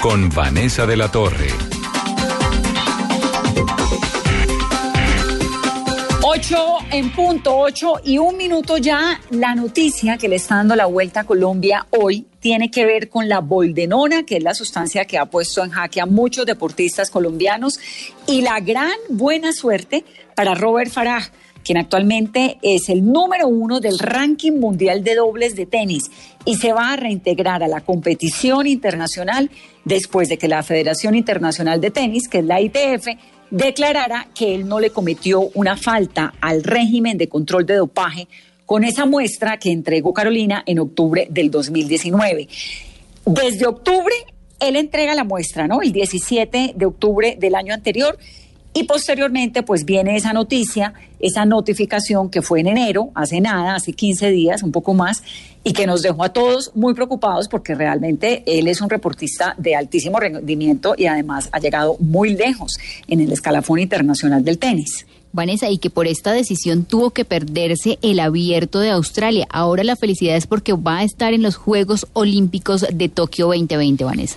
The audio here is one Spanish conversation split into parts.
con Vanessa de la Torre. 8 en punto, 8 y un minuto ya. La noticia que le está dando la vuelta a Colombia hoy tiene que ver con la boldenona, que es la sustancia que ha puesto en jaque a muchos deportistas colombianos, y la gran buena suerte para Robert Farah quien actualmente es el número uno del ranking mundial de dobles de tenis y se va a reintegrar a la competición internacional después de que la Federación Internacional de Tenis, que es la ITF, declarara que él no le cometió una falta al régimen de control de dopaje con esa muestra que entregó Carolina en octubre del 2019. Desde octubre, él entrega la muestra, ¿no? El 17 de octubre del año anterior y posteriormente, pues viene esa noticia, esa notificación que fue en enero, hace nada, hace 15 días, un poco más, y que nos dejó a todos muy preocupados porque realmente él es un reportista de altísimo rendimiento y además ha llegado muy lejos en el escalafón internacional del tenis. Vanessa, y que por esta decisión tuvo que perderse el abierto de Australia. Ahora la felicidad es porque va a estar en los Juegos Olímpicos de Tokio 2020, Vanessa.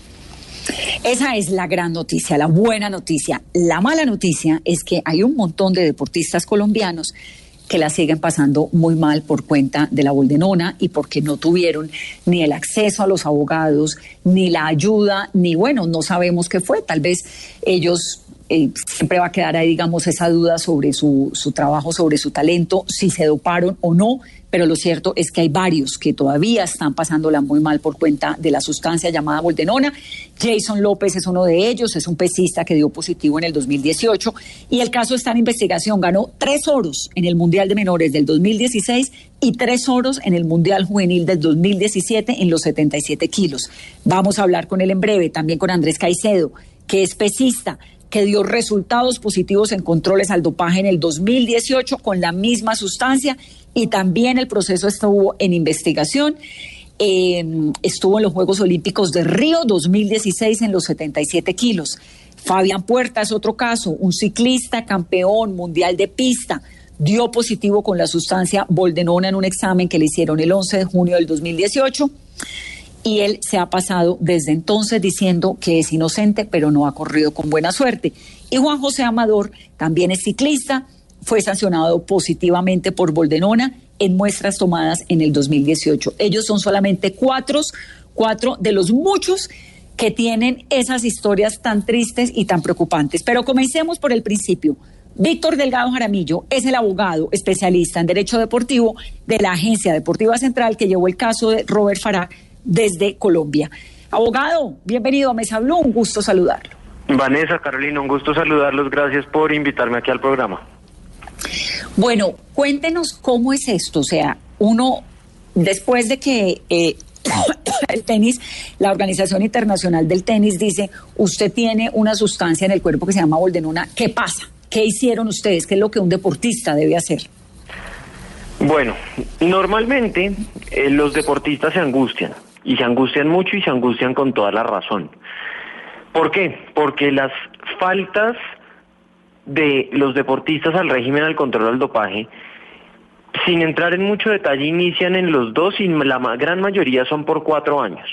Esa es la gran noticia, la buena noticia. La mala noticia es que hay un montón de deportistas colombianos que la siguen pasando muy mal por cuenta de la boldenona y porque no tuvieron ni el acceso a los abogados, ni la ayuda, ni bueno, no sabemos qué fue. Tal vez ellos eh, siempre va a quedar ahí, digamos, esa duda sobre su, su trabajo, sobre su talento, si se doparon o no, pero lo cierto es que hay varios que todavía están pasándola muy mal por cuenta de la sustancia llamada boldenona. Jason López es uno de ellos, es un pesista que dio positivo en el 2018 y el caso está en investigación. Ganó tres oros en el Mundial de Menores del 2016 y tres oros en el Mundial Juvenil del 2017 en los 77 kilos. Vamos a hablar con él en breve, también con Andrés Caicedo, que es pesista que dio resultados positivos en controles al dopaje en el 2018 con la misma sustancia y también el proceso estuvo en investigación. Em, estuvo en los Juegos Olímpicos de Río 2016 en los 77 kilos. Fabián Puerta es otro caso, un ciclista campeón mundial de pista, dio positivo con la sustancia boldenona en un examen que le hicieron el 11 de junio del 2018 y él se ha pasado desde entonces diciendo que es inocente, pero no ha corrido con buena suerte. Y Juan José Amador también es ciclista, fue sancionado positivamente por Boldenona en muestras tomadas en el 2018. Ellos son solamente cuatro, cuatro de los muchos que tienen esas historias tan tristes y tan preocupantes. Pero comencemos por el principio. Víctor Delgado Jaramillo es el abogado especialista en Derecho Deportivo de la Agencia Deportiva Central que llevó el caso de Robert Farah desde Colombia. Abogado, bienvenido a Mesa Blue, un gusto saludarlo. Vanessa, Carolina, un gusto saludarlos. Gracias por invitarme aquí al programa. Bueno, cuéntenos cómo es esto. O sea, uno, después de que eh, el tenis, la Organización Internacional del Tenis dice, usted tiene una sustancia en el cuerpo que se llama boldenona, ¿qué pasa? ¿Qué hicieron ustedes? ¿Qué es lo que un deportista debe hacer? Bueno, normalmente eh, los deportistas se angustian y se angustian mucho y se angustian con toda la razón. ¿Por qué? Porque las faltas de los deportistas al régimen al control del dopaje, sin entrar en mucho detalle, inician en los dos y la gran mayoría son por cuatro años.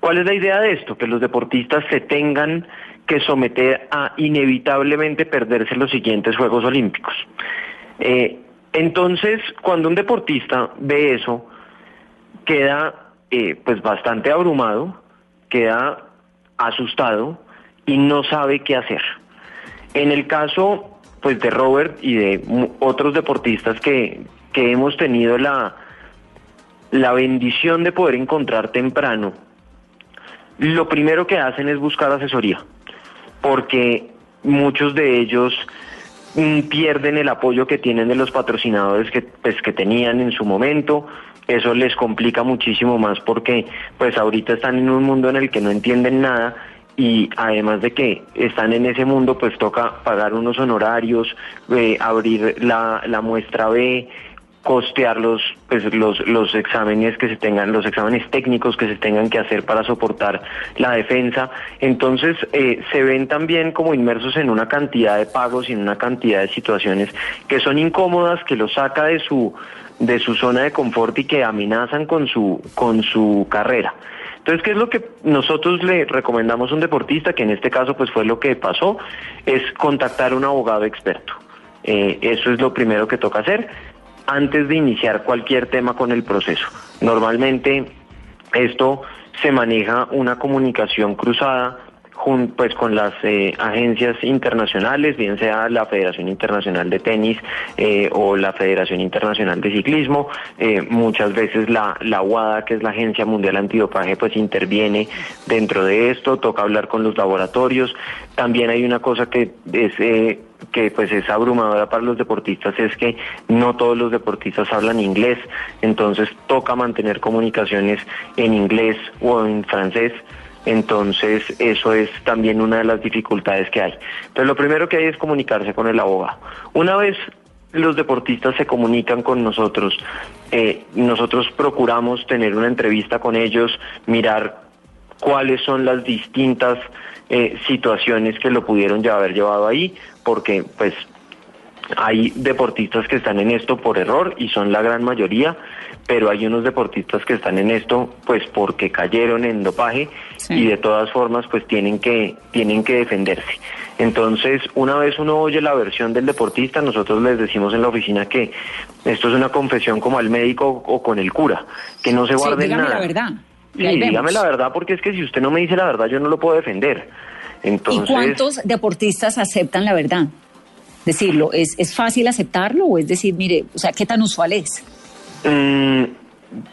¿Cuál es la idea de esto? Que los deportistas se tengan que someter a inevitablemente perderse los siguientes Juegos Olímpicos. Eh, entonces, cuando un deportista ve eso, queda eh, pues bastante abrumado, queda asustado y no sabe qué hacer. En el caso pues de Robert y de otros deportistas que, que hemos tenido la, la bendición de poder encontrar temprano, lo primero que hacen es buscar asesoría, porque muchos de ellos mm, pierden el apoyo que tienen de los patrocinadores que, pues, que tenían en su momento. Eso les complica muchísimo más porque pues ahorita están en un mundo en el que no entienden nada y además de que están en ese mundo pues toca pagar unos honorarios, eh, abrir la, la muestra B, costear los, pues, los, los exámenes que se tengan, los exámenes técnicos que se tengan que hacer para soportar la defensa. Entonces, eh, se ven también como inmersos en una cantidad de pagos y en una cantidad de situaciones que son incómodas, que los saca de su, de su zona de confort y que amenazan con su, con su carrera. Entonces, ¿qué es lo que nosotros le recomendamos a un deportista, que en este caso pues fue lo que pasó? Es contactar a un abogado experto. Eh, eso es lo primero que toca hacer antes de iniciar cualquier tema con el proceso. Normalmente esto se maneja una comunicación cruzada pues con las eh, agencias internacionales, bien sea la Federación Internacional de Tenis eh, o la Federación Internacional de Ciclismo. Eh, muchas veces la, la UADA, que es la Agencia Mundial Antidopaje, pues interviene dentro de esto, toca hablar con los laboratorios. También hay una cosa que es que pues es abrumadora para los deportistas es que no todos los deportistas hablan inglés, entonces toca mantener comunicaciones en inglés o en francés. Entonces, eso es también una de las dificultades que hay. Pero lo primero que hay es comunicarse con el abogado. Una vez los deportistas se comunican con nosotros, eh, nosotros procuramos tener una entrevista con ellos, mirar cuáles son las distintas eh, situaciones que lo pudieron ya haber llevado ahí, porque pues hay deportistas que están en esto por error y son la gran mayoría, pero hay unos deportistas que están en esto pues porque cayeron en dopaje y de todas formas pues tienen que tienen que defenderse. Entonces, una vez uno oye la versión del deportista, nosotros les decimos en la oficina que esto es una confesión como al médico o con el cura, que no se guarden sí, nada. la verdad. Sí, dígame la verdad porque es que si usted no me dice la verdad yo no lo puedo defender. Entonces, ¿Y cuántos deportistas aceptan la verdad? Decirlo, ¿es, ¿es fácil aceptarlo o es decir, mire, o sea, qué tan usual es? Mm,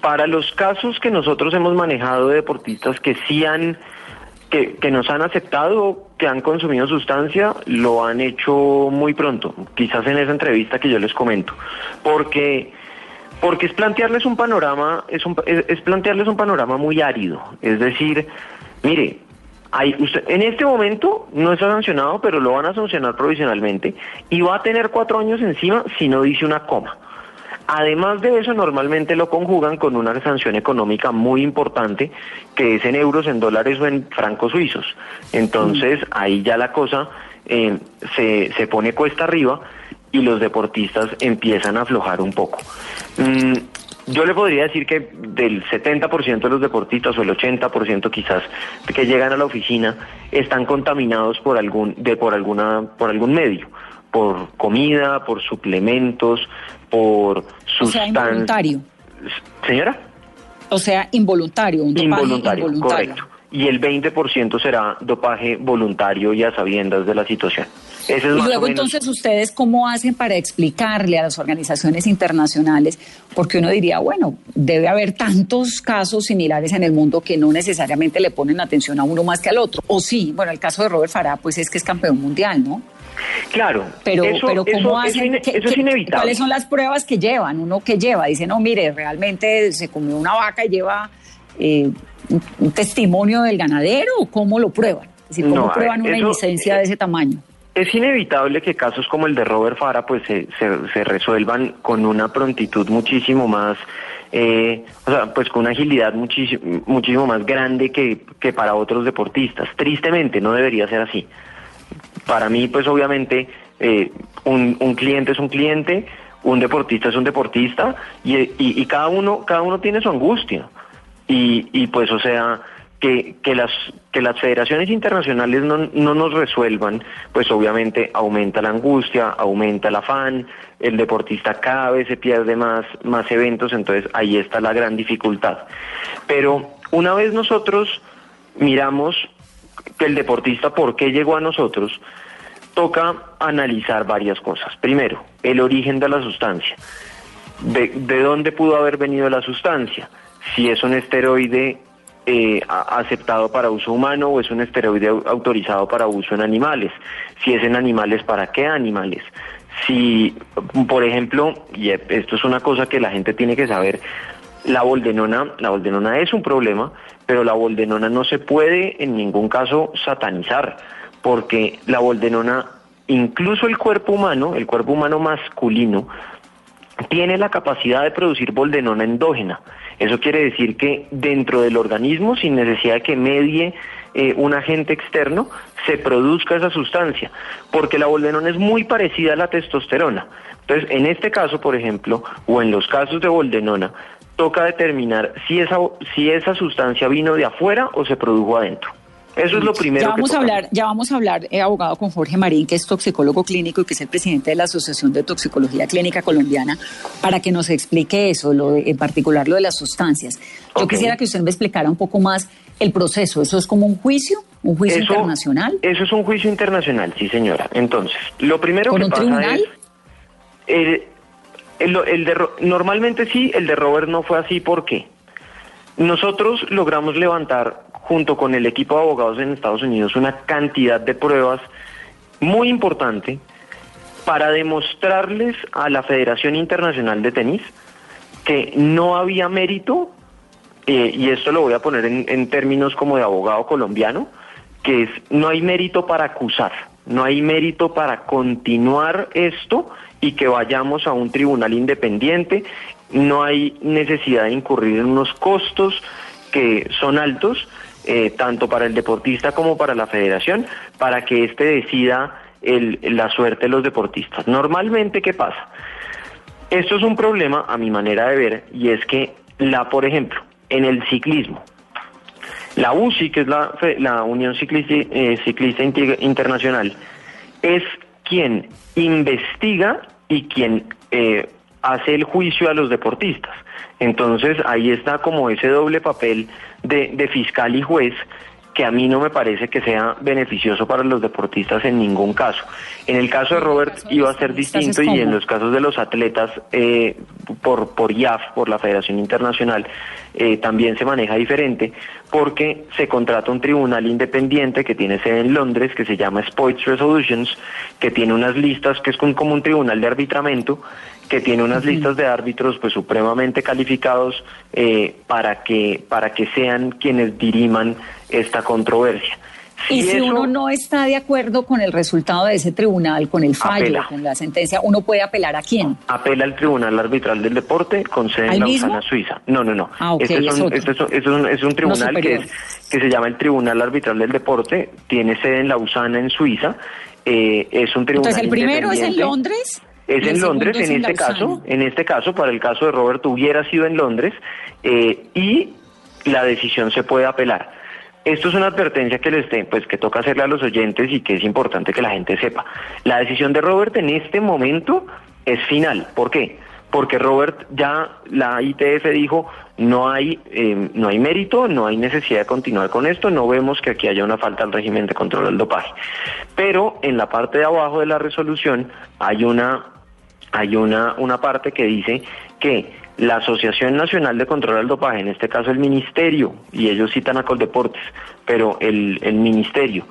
para los casos que nosotros hemos manejado de deportistas que sí han, que, que nos han aceptado, que han consumido sustancia, lo han hecho muy pronto, quizás en esa entrevista que yo les comento, porque porque es plantearles un panorama, es, un, es, es plantearles un panorama muy árido, es decir, mire, hay, usted, en este momento no está sancionado, pero lo van a sancionar provisionalmente y va a tener cuatro años encima si no dice una coma. Además de eso, normalmente lo conjugan con una sanción económica muy importante, que es en euros, en dólares o en francos suizos. Entonces, ahí ya la cosa eh, se, se pone cuesta arriba y los deportistas empiezan a aflojar un poco. Mm, yo le podría decir que del 70% de los deportistas o el 80% quizás que llegan a la oficina están contaminados por algún de por alguna por algún medio, por comida, por suplementos, por O sea, sustancias. involuntario. Señora? O sea, involuntario, un dopaje Involuntario, involuntario. correcto. Y el 20% será dopaje voluntario y a sabiendas de la situación. Es Y luego entonces ustedes cómo hacen para explicarle a las organizaciones internacionales, porque uno diría, bueno, debe haber tantos casos similares en el mundo que no necesariamente le ponen atención a uno más que al otro. O sí, bueno, el caso de Robert Farah, pues es que es campeón mundial, ¿no? Claro, Pero, eso, pero ¿cómo eso- hacen? eso ine- ¿Qué- eso es inevitable. ¿Cuáles son las pruebas que llevan? Uno que lleva, dice, no, mire, realmente se comió una vaca y lleva eh, un, testimonio del ganadero, ¿o ¿cómo lo prueban? Es decir, ¿cómo No, a ver, prueban una licencia de ese tamaño? Es inevitable que casos como el de Robert Fara pues se, se, resuelvan con una prontitud muchísimo más, eh, o sea, pues con una agilidad muchísimo, muchísimo más grande que, que para otros deportistas. Tristemente no debería ser así. Para mí pues obviamente eh, un, un cliente es un cliente, un deportista es un deportista y, y, y cada uno cada uno tiene su angustia y, y pues o sea que, las que las federaciones internacionales no, no nos resuelvan pues obviamente aumenta la angustia aumenta el afán el deportista cada vez se pierde más más eventos entonces ahí está la gran dificultad. Pero una vez nosotros miramos que el deportista por qué llegó a nosotros toca analizar varias cosas. Primero el origen de la sustancia. De, de dónde pudo haber venido la sustancia. Si es un esteroide eh, aceptado para uso humano o es un esteroide au- autorizado para uso en animales. Si es en animales, ¿para qué animales? Si, por ejemplo, y esto es una cosa que la gente tiene que saber, la boldenona, la boldenona es un problema, pero la boldenona no se puede en ningún caso satanizar, porque la boldenona, incluso el cuerpo humano, el cuerpo humano masculino, tiene la capacidad de producir boldenona endógena. Eso quiere decir que dentro del organismo, sin necesidad de que medie eh, un agente externo, se produzca esa sustancia, porque la boldenona es muy parecida a la testosterona. Entonces, en este caso, por ejemplo, o en los casos de boldenona, toca determinar si esa, si esa sustancia vino de afuera o se produjo adentro. Eso es lo primero Ya vamos que a hablar, ya vamos a hablar, eh, abogado, con Jorge Marín, que es toxicólogo clínico y que es el presidente de la Asociación de Toxicología Clínica Colombiana, para que nos explique eso, lo de- en particular lo de las sustancias. Yo quisiera que usted me explicara un poco más el proceso. ¿Eso es como un juicio? ¿Un juicio internacional? Eso es un juicio internacional, sí señora. Entonces, lo primero ¿Con que un pasa tribunal? es... el- el- el de normalmente sí, el de Robert no fue así. ¿Por qué? Nosotros logramos levantar, junto con el equipo de abogados en Estados Unidos, una cantidad de pruebas muy importante para demostrarles a la Federación Internacional de Tenis que no había mérito, eh, y esto lo voy a poner en, en términos como de abogado colombiano, que es no hay mérito para acusar, no hay mérito para continuar esto y que vayamos a un tribunal independiente, no hay necesidad de incurrir en unos costos que son altos, eh, tanto para el deportista como para la federación, para que éste decida el- la suerte de los deportistas. Normalmente, ¿qué pasa? Esto es un problema a mi manera de ver y es que la, por ejemplo, en el ciclismo, la UCI, que es la, la Unión Ciclista, eh, Ciclista Internacional, es quien investiga y quien eh, hace el juicio a los deportistas. Entonces ahí está como ese doble papel de, de fiscal y juez que a mí no me parece que sea beneficioso para los deportistas en ningún caso. En el caso de Robert iba a ser distinto y en los casos de los atletas eh, por, por IAF, por la Federación Internacional, eh, también se maneja diferente porque se contrata un tribunal independiente que tiene sede en Londres, que se llama Sports Resolutions, que tiene unas listas, que es como un tribunal de arbitramento, que tiene unas listas de árbitros pues supremamente calificados eh, para que para que sean quienes diriman esta controversia. Y si uno no está de acuerdo con el resultado de ese tribunal, con el fallo, Apela. con la sentencia, ¿uno puede apelar a quién? apela al Tribunal Arbitral del Deporte con sede ¿Al en? Lausana, Suiza. No, no, no. Ah, ok, este, es un, este es un- es un- es un tribunal que, se llama el Tribunal Arbitral del Deporte, tiene sede en Lausana, en Suiza. Eh, es un tribunal Entonces, el primero es en. Londres. Es en Londres, en es este Lausana. caso, en este caso, para el caso de Robert hubiera sido en Londres eh, y la decisión se puede apelar. Esto es una advertencia que les de- pues que toca hacerle a los oyentes y que es importante que la gente sepa. La decisión de Robert en este momento es final. ¿Por qué? Porque Robert ya la ITF dijo no hay eh, no hay mérito, no hay necesidad de continuar con esto, no vemos que aquí haya una falta al régimen de control del dopaje. Pero en la parte de abajo de la resolución hay una hay una, una parte que dice que la Asociación Nacional de Control del Dopaje, en este caso el Ministerio, y ellos citan a Coldeportes, pero el, el Ministerio,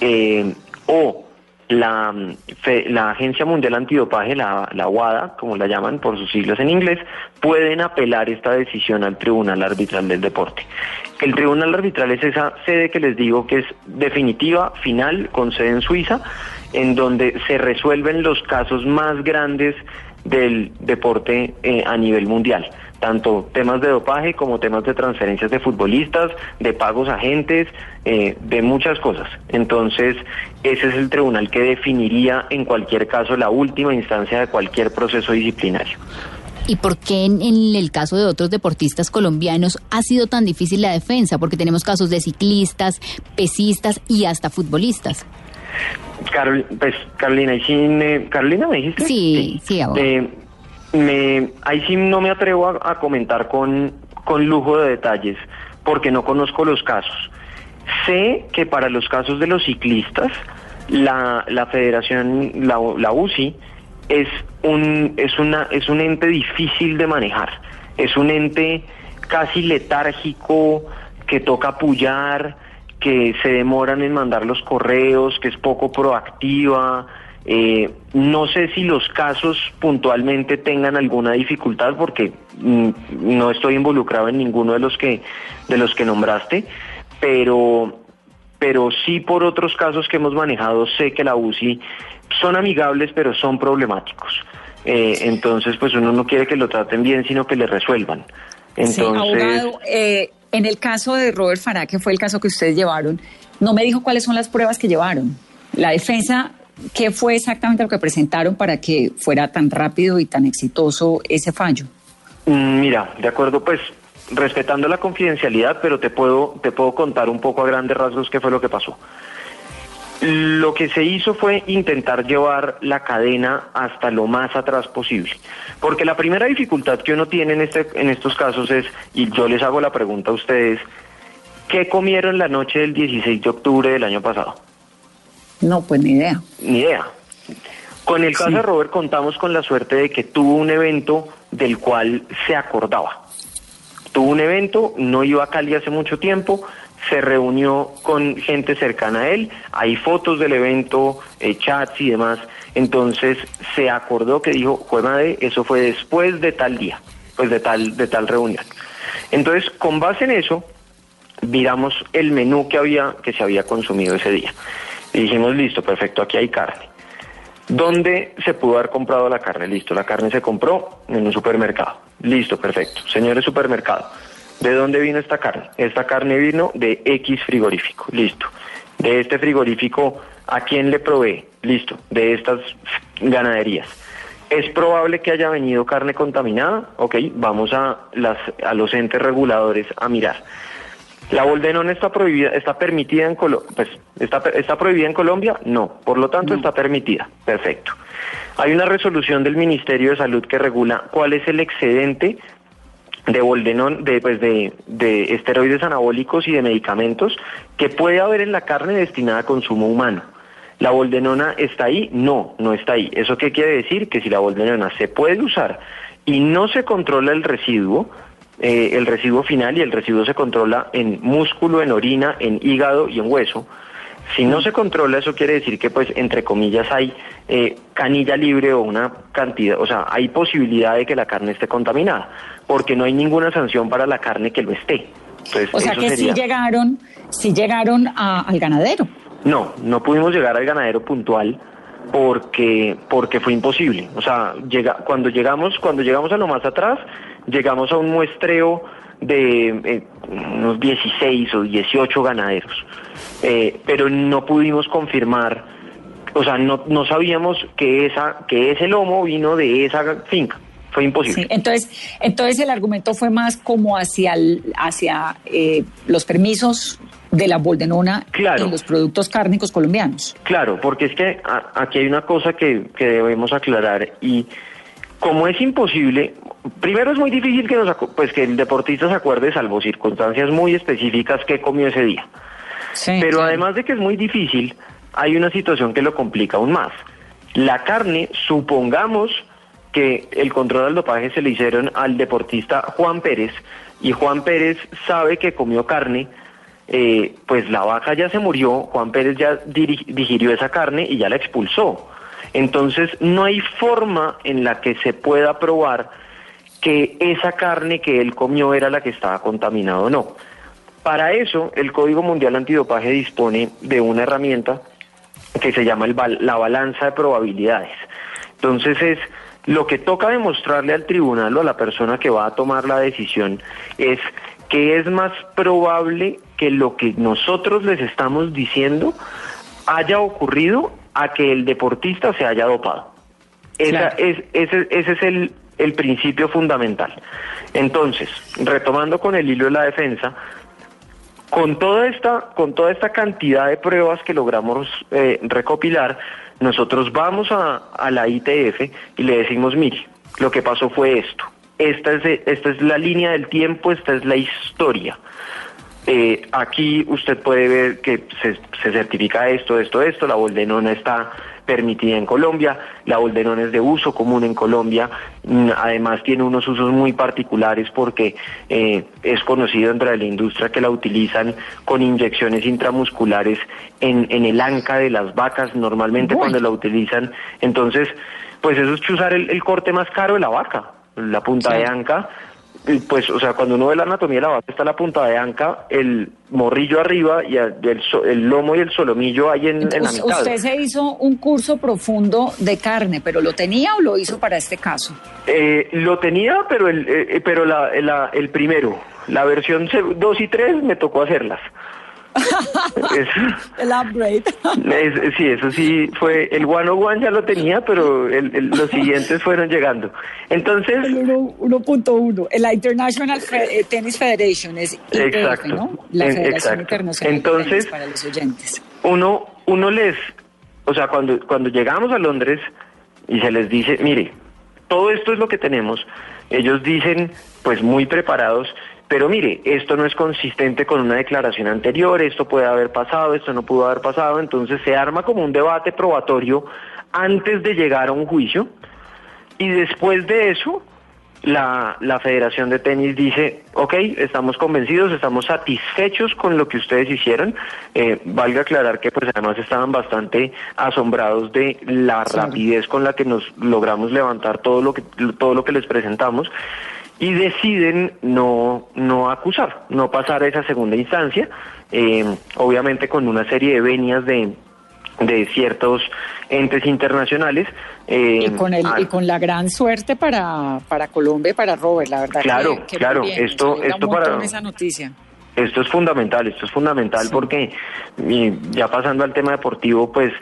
eh, o la, la Agencia Mundial Antidopaje, la, la WADA, como la llaman por sus siglas en inglés, pueden apelar esta decisión al Tribunal Arbitral del Deporte. El Tribunal Arbitral es esa sede que les digo que es definitiva, final, con sede en Suiza, en donde se resuelven los casos más grandes del deporte eh, a nivel mundial, tanto temas de dopaje como temas de transferencias de futbolistas, de pagos a agentes, eh, de muchas cosas. Entonces, ese es el tribunal que definiría en cualquier caso la última instancia de cualquier proceso disciplinario. ¿Y por qué en, en el caso de otros deportistas colombianos ha sido tan difícil la defensa? Porque tenemos casos de ciclistas, pesistas y hasta futbolistas. Carol, pues, Carolina, ¿y sí me- Carolina me dijiste? Sí, sí, abogado. Eh, me, ahí sí no me atrevo a, a comentar con, con lujo de detalles porque no conozco los casos. Sé que para los casos de los ciclistas, la, la federación, la, la UCI, es un, es, una, es un ente difícil de manejar. Es un ente casi letárgico que toca apoyar, que se demoran en mandar los correos, que es poco proactiva. Eh, no sé si los casos puntualmente tengan alguna dificultad porque mm, no estoy involucrado en ninguno de los que de los que nombraste, pero pero sí por otros casos que hemos manejado sé que la UCI son amigables pero son problemáticos. Eh, entonces pues uno no quiere que lo traten bien sino que le resuelvan. Entonces, Sí, abogado, eh, en el caso de Robert Farah, que fue el caso que ustedes llevaron, no me dijo cuáles son las pruebas que llevaron. La defensa, ¿qué fue exactamente lo que presentaron para que fuera tan rápido y tan exitoso ese fallo? Mm, Mira, de acuerdo, pues respetando la confidencialidad, pero te puedo, te puedo contar un poco a grandes rasgos qué fue lo que pasó. Lo que se hizo fue intentar llevar la cadena hasta lo más atrás posible, porque la primera dificultad que uno tiene en, este, en estos casos es, y yo les hago la pregunta a ustedes, ¿qué comieron la noche del 16 de octubre del año pasado? No, pues ni idea. Ni idea. Con el caso Sí. de Robert contamos con la suerte de que tuvo un evento del cual se acordaba. Tuvo un evento, no iba a Cali hace mucho tiempo, se reunió con gente cercana a él, hay fotos del evento, eh, chats y demás, entonces se acordó que dijo, fue madre, eso fue después de tal día, pues de tal, de tal reunión. Entonces, con base en eso, miramos el menú que había, que se había consumido ese día. Y dijimos, listo, perfecto, aquí hay carne. ¿Dónde se pudo haber comprado la carne? Listo, la carne se compró en un supermercado. Listo, perfecto. Señores supermercado, ¿de dónde vino esta carne? Esta carne vino de X frigorífico. Listo. De este frigorífico, ¿a quién le provee? Listo. De estas ganaderías. ¿Es probable que haya venido carne contaminada? Ok, vamos a, las, a los entes reguladores a mirar. ¿La boldenona está prohibida, está permitida en Colombia? Pues, ¿está, ¿está prohibida en Colombia? No, por lo tanto está permitida. Perfecto. Hay una resolución del Ministerio de Salud que regula cuál es el excedente de boldenón, de, pues de, de esteroides anabólicos y de medicamentos que puede haber en la carne destinada a consumo humano. ¿La boldenona está ahí? No, no está ahí. ¿Eso qué quiere decir? Que si la boldenona se puede usar y no se controla el residuo, eh, el residuo final y el residuo se controla en músculo, en orina, en hígado y en hueso. Si no se controla, eso quiere decir que, pues, entre comillas, hay eh, canilla libre o una cantidad, o sea, hay posibilidad de que la carne esté contaminada, porque no hay ninguna sanción para la carne que lo esté. Entonces, O sea que sería- sí llegaron, sí llegaron a- al ganadero. no, no pudimos llegar al ganadero puntual porque porque fue imposible. O sea, llega, cuando llegamos cuando llegamos a lo más atrás, llegamos a un muestreo de eh, unos 16 o 18 ganaderos, Eh, pero no pudimos confirmar, o sea, no, no sabíamos que esa que ese lomo vino de esa finca. Fue imposible. Sí, entonces, entonces el argumento fue más como hacia, el- hacia eh, los permisos de la boldenona Claro. en los productos cárnicos colombianos. Claro, porque es que a- aquí hay una cosa que, que debemos aclarar y como es imposible, primero es muy difícil que nos pues que el deportista se acuerde, salvo circunstancias muy específicas, qué comió ese día. Sí, Pero además de que es muy difícil, hay una situación que lo complica aún más. La carne, supongamos que el control del dopaje se le hicieron al deportista Juan Pérez y Juan Pérez sabe que comió carne, eh, pues la vaca ya se murió, Juan Pérez ya digirió esa carne y ya la expulsó. Entonces no hay forma en la que se pueda probar que esa carne que él comió era la que estaba contaminada o no. Para eso, el Código Mundial Antidopaje dispone de una herramienta que se llama la balanza de probabilidades. Entonces es lo que toca demostrarle al tribunal o a la persona que va a tomar la decisión es que es más probable que lo que nosotros les estamos diciendo haya ocurrido a que el deportista se haya dopado. Esa Claro. es, ese, ese es el, el principio fundamental. Entonces, retomando con el hilo de la defensa, con toda esta, con toda esta cantidad de pruebas que logramos eh, recopilar, nosotros vamos a, a la ITF y le decimos, mire, lo que pasó fue esto. Esta es, esta es la línea del tiempo, esta es la historia. Eh, aquí usted puede ver que se, se certifica esto, esto, esto, la boldenona está permitida en Colombia, la boldenona es de uso común en Colombia, mm, además tiene unos usos muy particulares porque eh, es conocido entre la industria que la utilizan con inyecciones intramusculares en, en el anca de las vacas, normalmente cuando la utilizan, entonces, pues eso es chuzar el, el corte más caro de la vaca, la punta de anca, pues, o sea, cuando uno ve la anatomía de la vaca, está la punta de anca, el morrillo arriba y el, el lomo y el solomillo ahí en, en la mitad. Usted se hizo un curso profundo de carne, pero ¿lo tenía o lo hizo para este caso? Eh, lo tenía, pero el, eh, pero la, la- el primero, la versión 2 y 3 me tocó hacerlas. Es- El upgrade. es- sí, eso sí fue, el one on one ya lo tenía, pero el- el- los siguientes fueron llegando. Entonces, El uno- 1.1, la International Fe- eh, Tennis Federation es ITF, Exacto. ¿no? La En- Federación exacto. Internacional de Entonces- Tenis para los oyentes. uno, uno les, o sea, cuando, cuando llegamos a Londres y se les dice, mire, todo esto es lo que tenemos, ellos dicen, pues muy preparados, pero mire, esto no es consistente con una declaración anterior, esto puede haber pasado, esto no pudo haber pasado, entonces se arma como un debate probatorio antes de llegar a un juicio. Y después de eso la, la Federación de Tenis dice, ok, estamos convencidos, estamos satisfechos con lo que ustedes hicieron. Eh, valga aclarar que pues además estaban bastante asombrados de la rapidez con la que nos logramos levantar todo lo que, todo lo que les presentamos y deciden no, no acusar, no pasar a esa segunda instancia, eh, obviamente con una serie de venias de, de ciertos entes internacionales. eh, Y con, el, y con la gran suerte para, para Colombia y para Robert, la verdad. Claro, que- que claro, bien, esto- esto para- esa noticia. Esto es fundamental, esto es fundamental porque y ya pasando al tema deportivo, pues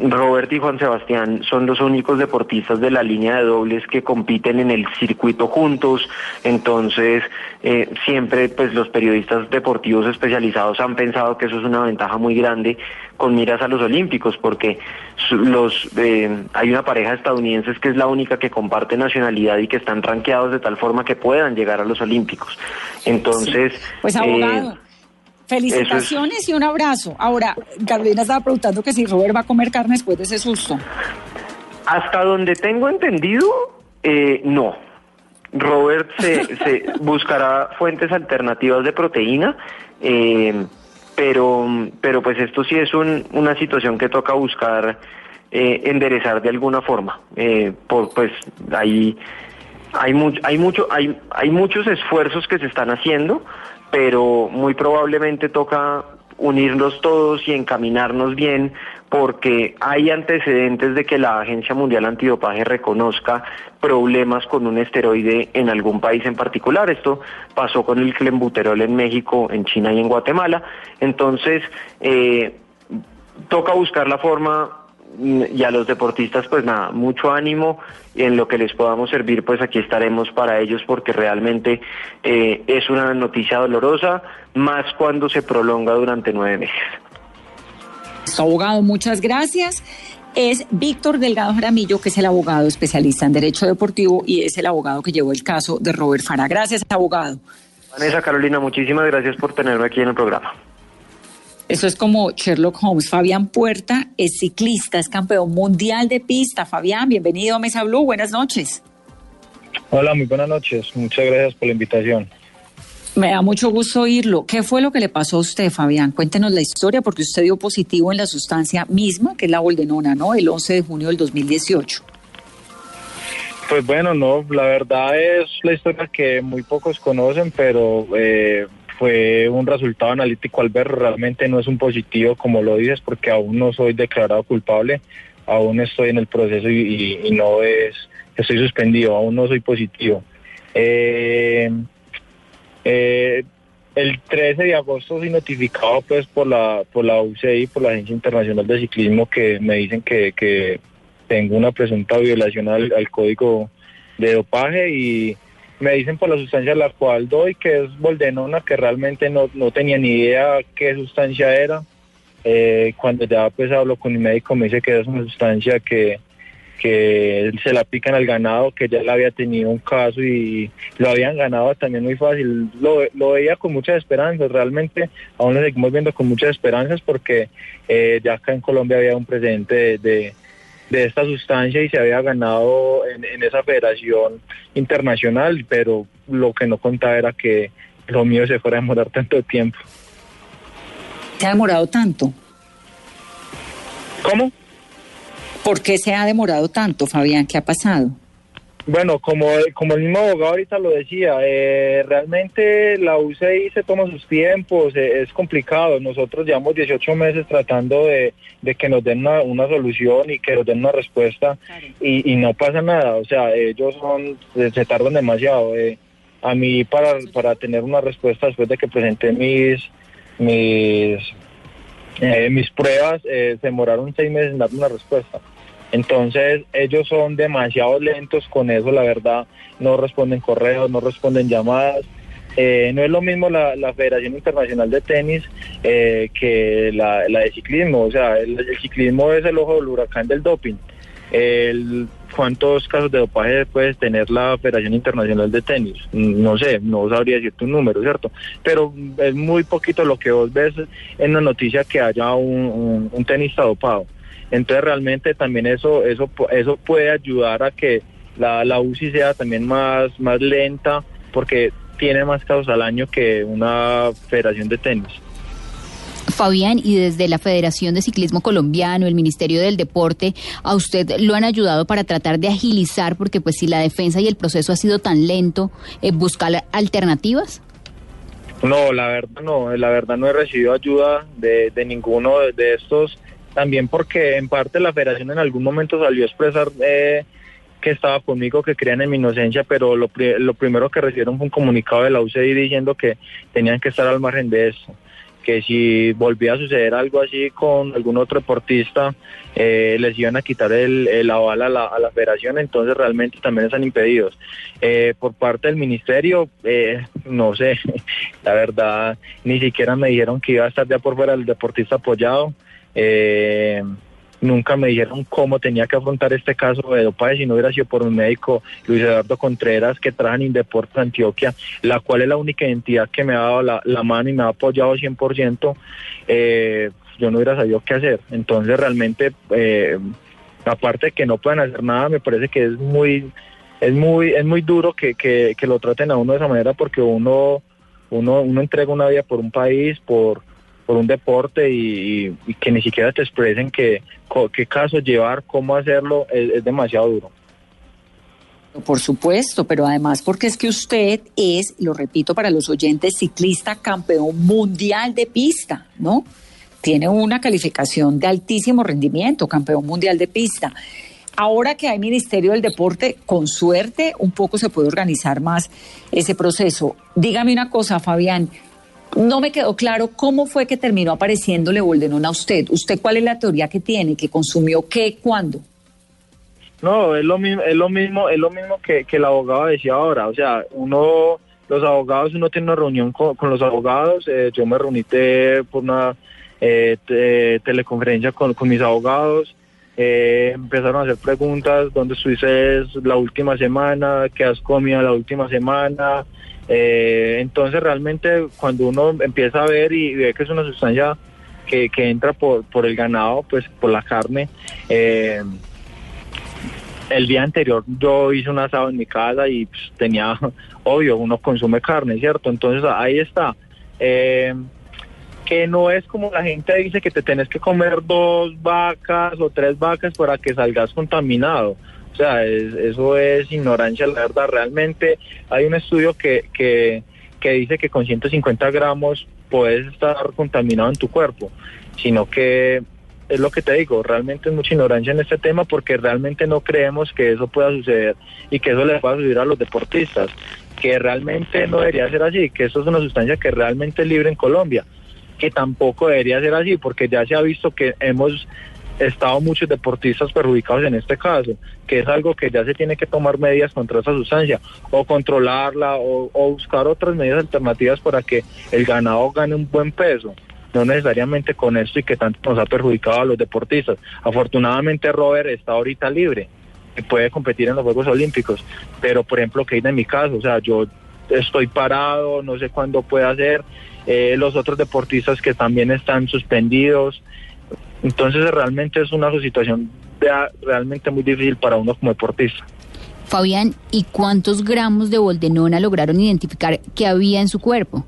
Robert y Juan Sebastián son los únicos deportistas de la línea de dobles que compiten en el circuito juntos, entonces eh, siempre pues los periodistas deportivos especializados han pensado que eso es una ventaja muy grande con miras a los olímpicos porque los eh, hay una pareja de estadounidenses que es la única que comparte nacionalidad y que están rankeados de tal forma que puedan llegar a los olímpicos. Entonces, Pues eh, felicitaciones y un abrazo. Ahora, Carolina estaba preguntando que si Robert va a comer carne después de ese susto. Hasta donde tengo entendido, eh, no. Robert se, se buscará fuentes alternativas de proteína, eh, pero, pero pues esto sí es un- una situación que toca buscar eh, enderezar de alguna forma. Eh, por, pues hay hay mucho, hay mucho, hay, hay muchos esfuerzos que se están haciendo, pero muy probablemente toca unirlos todos y encaminarnos bien porque hay antecedentes de que la Agencia Mundial Antidopaje reconozca problemas con un esteroide en algún país en particular. Esto pasó con el clenbuterol en México, en China y en Guatemala. Entonces, eh, toca buscar la forma y a los deportistas pues nada, mucho ánimo y en lo que les podamos servir pues aquí estaremos para ellos porque realmente eh, es una noticia dolorosa, más cuando se prolonga durante nueve meses. Abogado, muchas gracias. Es Víctor Delgado Jaramillo, que es el abogado especialista en Derecho Deportivo y es el abogado que llevó el caso de Robert Fara. Gracias, abogado. Vanessa Carolina, muchísimas gracias por tenerme aquí en el programa. Eso es como Sherlock Holmes. Fabián Puerta es ciclista, es campeón mundial de pista. Fabián, bienvenido a Mesa Blue. Buenas noches. Hola, muy buenas noches. Muchas gracias por la invitación. Me da mucho gusto oírlo. ¿Qué fue lo que le pasó a usted, Fabián? Cuéntenos la historia, porque usted dio positivo en la sustancia misma, que es la boldenona, ¿no? El 11 de junio del 2018. Pues bueno, no, la verdad es la historia que muy pocos conocen, pero eh, fue un resultado analítico al ver, realmente no es un positivo como lo dices, porque aún no soy declarado culpable, aún estoy en el proceso y, y- y no es, estoy suspendido, aún no soy positivo. Eh, eh, el 13 de agosto soy notificado pues por la por la UCI, por la Agencia Internacional de Ciclismo, que me dicen que, que tengo una presunta violación al, al código de dopaje y me dicen por la sustancia la cual doy, que es boldenona, que realmente no, no tenía ni idea qué sustancia era. Eh, cuando ya pues hablo con mi médico me dice que es una sustancia que, que se la aplican al ganado, que ya le había tenido un caso y lo habían ganado también muy fácil. Lo, lo veía con muchas esperanzas, realmente aún lo seguimos viendo con muchas esperanzas porque eh, ya acá en Colombia había un precedente de, de, de esta sustancia y se había ganado en, en esa federación internacional, pero lo que no contaba era que lo mío se fuera a demorar tanto tiempo. ¿Se ha demorado tanto? ¿Cómo? ¿Por qué se ha demorado tanto, Fabián? ¿Qué ha pasado? Bueno, como, como el mismo abogado ahorita lo decía, eh, realmente la UCI se toma sus tiempos, eh, es complicado. Nosotros llevamos 18 meses tratando de, de que nos den una, una solución y que nos den una respuesta y, y no pasa nada. O sea, ellos son se, se tardan demasiado. eh. A mí para, para tener una respuesta después de que presenté mis mis eh, mis pruebas eh, se demoraron seis meses en darme una respuesta. Entonces ellos son demasiado lentos con eso, la verdad, no responden correos, no responden llamadas. Eh, no es lo mismo la, Federación Internacional de Tenis eh, que la, de ciclismo, o sea, el, ciclismo es el ojo del huracán del doping. ¿Cuántos casos de dopaje puede tener la Federación Internacional de Tenis? No sé, no sabría decirte un número, ¿cierto? Pero es muy poquito lo que vos ves en la noticia que haya un tenista dopado. Entonces realmente también eso, eso, eso puede ayudar a que la, la UCI sea también más, más lenta porque tiene más casos al año que una federación de tenis. Fabián, y desde la Federación de Ciclismo Colombiano, el Ministerio del Deporte, ¿a usted lo han ayudado para tratar de agilizar? Porque pues si la defensa y el proceso ha sido tan lento, eh, ¿buscar alternativas? No, la verdad no, la verdad no he recibido ayuda de, de ninguno de, de estos, también porque en parte la federación en algún momento salió a expresar eh, que estaba conmigo, que creían en mi inocencia, pero lo, lo primero que recibieron fue un comunicado de la UCI diciendo que tenían que estar al margen de eso, que si volvía a suceder algo así con algún otro deportista, eh, les iban a quitar el, el aval a la, a la federación, entonces realmente también están impedidos. Eh, por parte del ministerio, eh, no sé, la verdad, ni siquiera me dijeron que iba a estar ya por fuera el deportista apoyado. Eh, nunca me dijeron cómo tenía que afrontar este caso de dopaje si no hubiera sido por un médico, Luis Eduardo Contreras, que trabaja en Indeportes Antioquia, la cual es la única entidad que me ha dado la, mano y me ha apoyado 100%, eh, yo no hubiera sabido qué hacer. Entonces realmente, eh, aparte de que no pueden hacer nada, me parece que es muy, es muy, es muy duro que, que, que lo traten a uno de esa manera porque uno, uno, uno entrega una vida por un país, por por un deporte y, que ni siquiera te expresen que, qué caso llevar, cómo hacerlo, es, es demasiado duro. Por supuesto, pero además porque es que usted es, lo repito para los oyentes, ciclista campeón mundial de pista, ¿no? Tiene una calificación de altísimo rendimiento, campeón mundial de pista. Ahora que hay Ministerio del Deporte, con suerte un poco se puede organizar más ese proceso. Dígame una cosa, Fabián, no me quedó claro cómo fue que terminó apareciéndole Boldenón a usted. ¿Usted cuál es la teoría que tiene? ¿Que consumió qué, cuándo? No, es lo mismo, es lo mismo, es lo mismo que, que el abogado decía ahora. O sea, uno, los abogados, uno tiene una reunión con, los abogados. eh, yo me reuní por una eh, te- teleconferencia con, con mis abogados. eh, empezaron a hacer preguntas, ¿dónde estuviste la última semana? ¿Qué has comido la última semana? Eh, entonces realmente cuando uno empieza a ver y ve que es una sustancia que, que entra por, por el ganado, pues por la carne, eh, el día anterior yo hice un asado en mi casa y pues, tenía, obvio, uno consume carne, ¿cierto? Entonces ahí está. Eh, que no es como la gente dice que te tenés que comer dos vacas o tres vacas para que salgas contaminado. O sea, es- eso es ignorancia, la verdad. Realmente hay un estudio que, que, que dice que con 150 gramos puedes estar contaminado en tu cuerpo, sino que es lo que te digo, realmente es mucha ignorancia en este tema porque realmente no creemos que eso pueda suceder y que eso le pueda suceder a los deportistas, que realmente no debería ser así, que eso es una sustancia que realmente es libre en Colombia, que tampoco debería ser así porque ya se ha visto que hemos estado muchos deportistas perjudicados en este caso, que es algo que ya se tiene que tomar medidas contra esa sustancia, o controlarla, o, buscar otras medidas alternativas para que el ganado gane un buen peso, no necesariamente con esto y que tanto nos ha perjudicado a los deportistas. Afortunadamente Robert está ahorita libre y puede competir en los Juegos Olímpicos, pero por ejemplo, que en mi caso, o sea, yo estoy parado, no sé cuándo puede hacer, eh, los otros deportistas que también están suspendidos, entonces realmente es una situación rea- realmente muy difícil para uno como deportista. Fabián, ¿y cuántos gramos de boldenona lograron identificar que había en su cuerpo?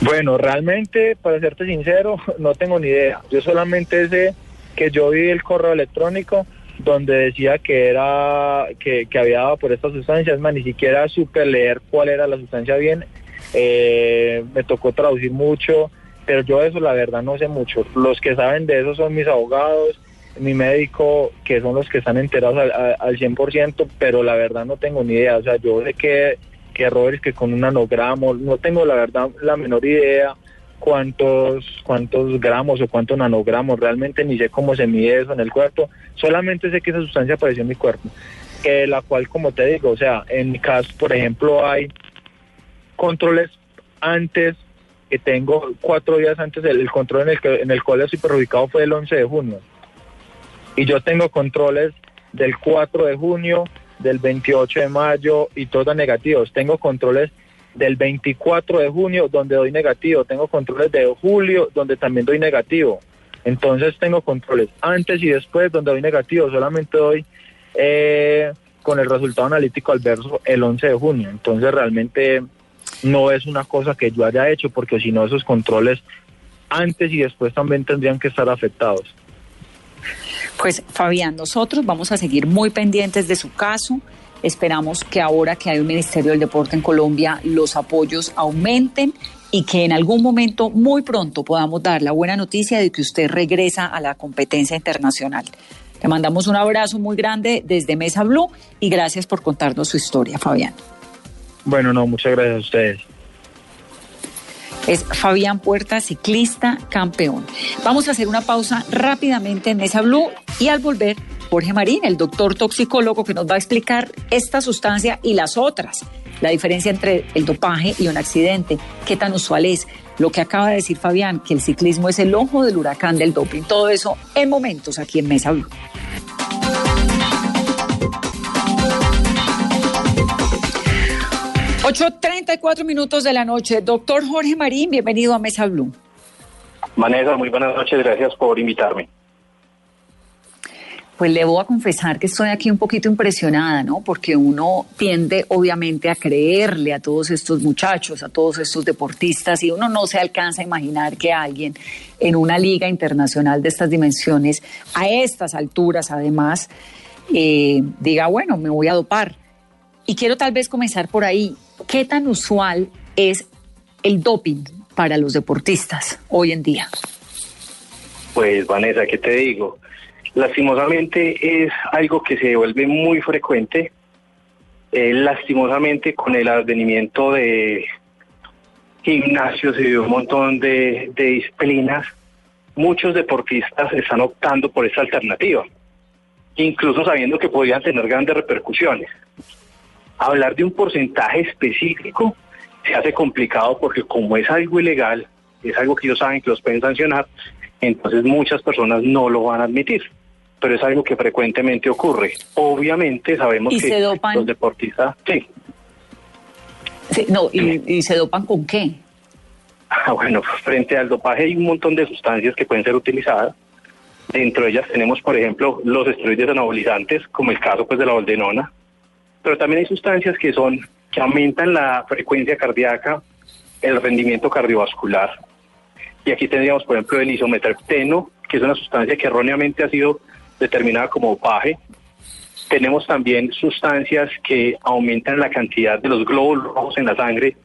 Bueno, realmente, para serte sincero, no tengo ni idea. Yo solamente sé que yo vi el correo electrónico donde decía que era que, que había dado por estas sustancias, más ni siquiera supe leer cuál era la sustancia bien. Eh, me tocó traducir mucho, pero yo de eso la verdad no sé mucho. Los que saben de eso son mis abogados, mi médico, que son los que están enterados al, al- al 100%, pero la verdad no tengo ni idea. O sea, yo sé que, que errores que con un nanogramo, no tengo la verdad la menor idea cuántos cuántos gramos o cuántos nanogramos, realmente ni sé cómo se mide eso en el cuerpo, solamente sé que esa sustancia apareció en mi cuerpo, que la cual, como te digo, o sea, en mi caso, por ejemplo, hay controles antes que tengo cuatro días antes el, control en el que en el cual estoy perjudicado fue el 11 de junio. Y yo tengo controles del 4 de junio del 28 de mayo y todos negativos. Tengo controles del 24 de junio donde doy negativo. Tengo controles de julio donde también doy negativo. Entonces tengo controles antes y después donde doy negativo. Solamente doy eh, con el resultado analítico adverso el 11 de junio. Entonces realmente no es una cosa que yo haya hecho porque si no esos controles antes y después también tendrían que estar afectados. Pues Fabián, nosotros vamos a seguir muy pendientes de su caso. Esperamos que ahora que hay un Ministerio del Deporte en Colombia, los apoyos aumenten y que en algún momento, muy pronto, podamos dar la buena noticia de que usted regresa a la competencia internacional. Le mandamos un abrazo muy grande desde Mesa Blue y gracias por contarnos su historia, Fabián. Bueno, no, muchas gracias a ustedes. Es Fabián Puerta, ciclista campeón. Vamos a hacer una pausa rápidamente en Mesa Blue y al volver, Jorge Marín, el doctor toxicólogo que nos va a explicar esta sustancia y las otras. La diferencia entre el dopaje y un accidente, qué tan usual es. Lo que acaba de decir Fabián, que el ciclismo es el ojo del huracán del doping. Todo eso en momentos aquí en Mesa Blue. 8.34 minutos de la noche. Doctor Jorge Marín, bienvenido a Mesa Blue. Vanessa, muy buenas noches, gracias por invitarme. Pues le voy a confesar que estoy aquí un poquito impresionada, ¿no? Porque uno tiende obviamente a creerle a todos estos muchachos, a todos estos deportistas, y uno no se alcanza a imaginar que alguien en una liga internacional de estas dimensiones, a estas alturas además, eh, diga, bueno, me voy a dopar. Y quiero tal vez comenzar por ahí. ¿Qué tan usual es el doping para los deportistas hoy en día? Pues Vanessa, ¿qué te digo? Lastimosamente es algo que se vuelve muy frecuente. Eh, lastimosamente con el advenimiento de gimnasios y de un montón de, disciplinas, muchos deportistas están optando por esta alternativa, incluso sabiendo que podrían tener grandes repercusiones. Hablar de un porcentaje específico se hace complicado porque como es algo ilegal, es algo que ellos saben que los pueden sancionar, entonces muchas personas no lo van a admitir. Pero es algo que frecuentemente ocurre. Obviamente sabemos ¿Y que se dopan? los deportistas, sí, Sí, no, y, ¿y se dopan con qué? Ah, bueno, frente al dopaje hay un montón de sustancias que pueden ser utilizadas. Dentro de ellas tenemos, por ejemplo, los esteroides anabolizantes, como el caso pues de la boldenona, pero también hay sustancias que son que aumentan la frecuencia cardíaca, el rendimiento cardiovascular. Y aquí tendríamos, por ejemplo, el isometrepteno, que es una sustancia que erróneamente ha sido determinada como dopaje. Tenemos también sustancias que aumentan la cantidad de los glóbulos rojos en la sangre,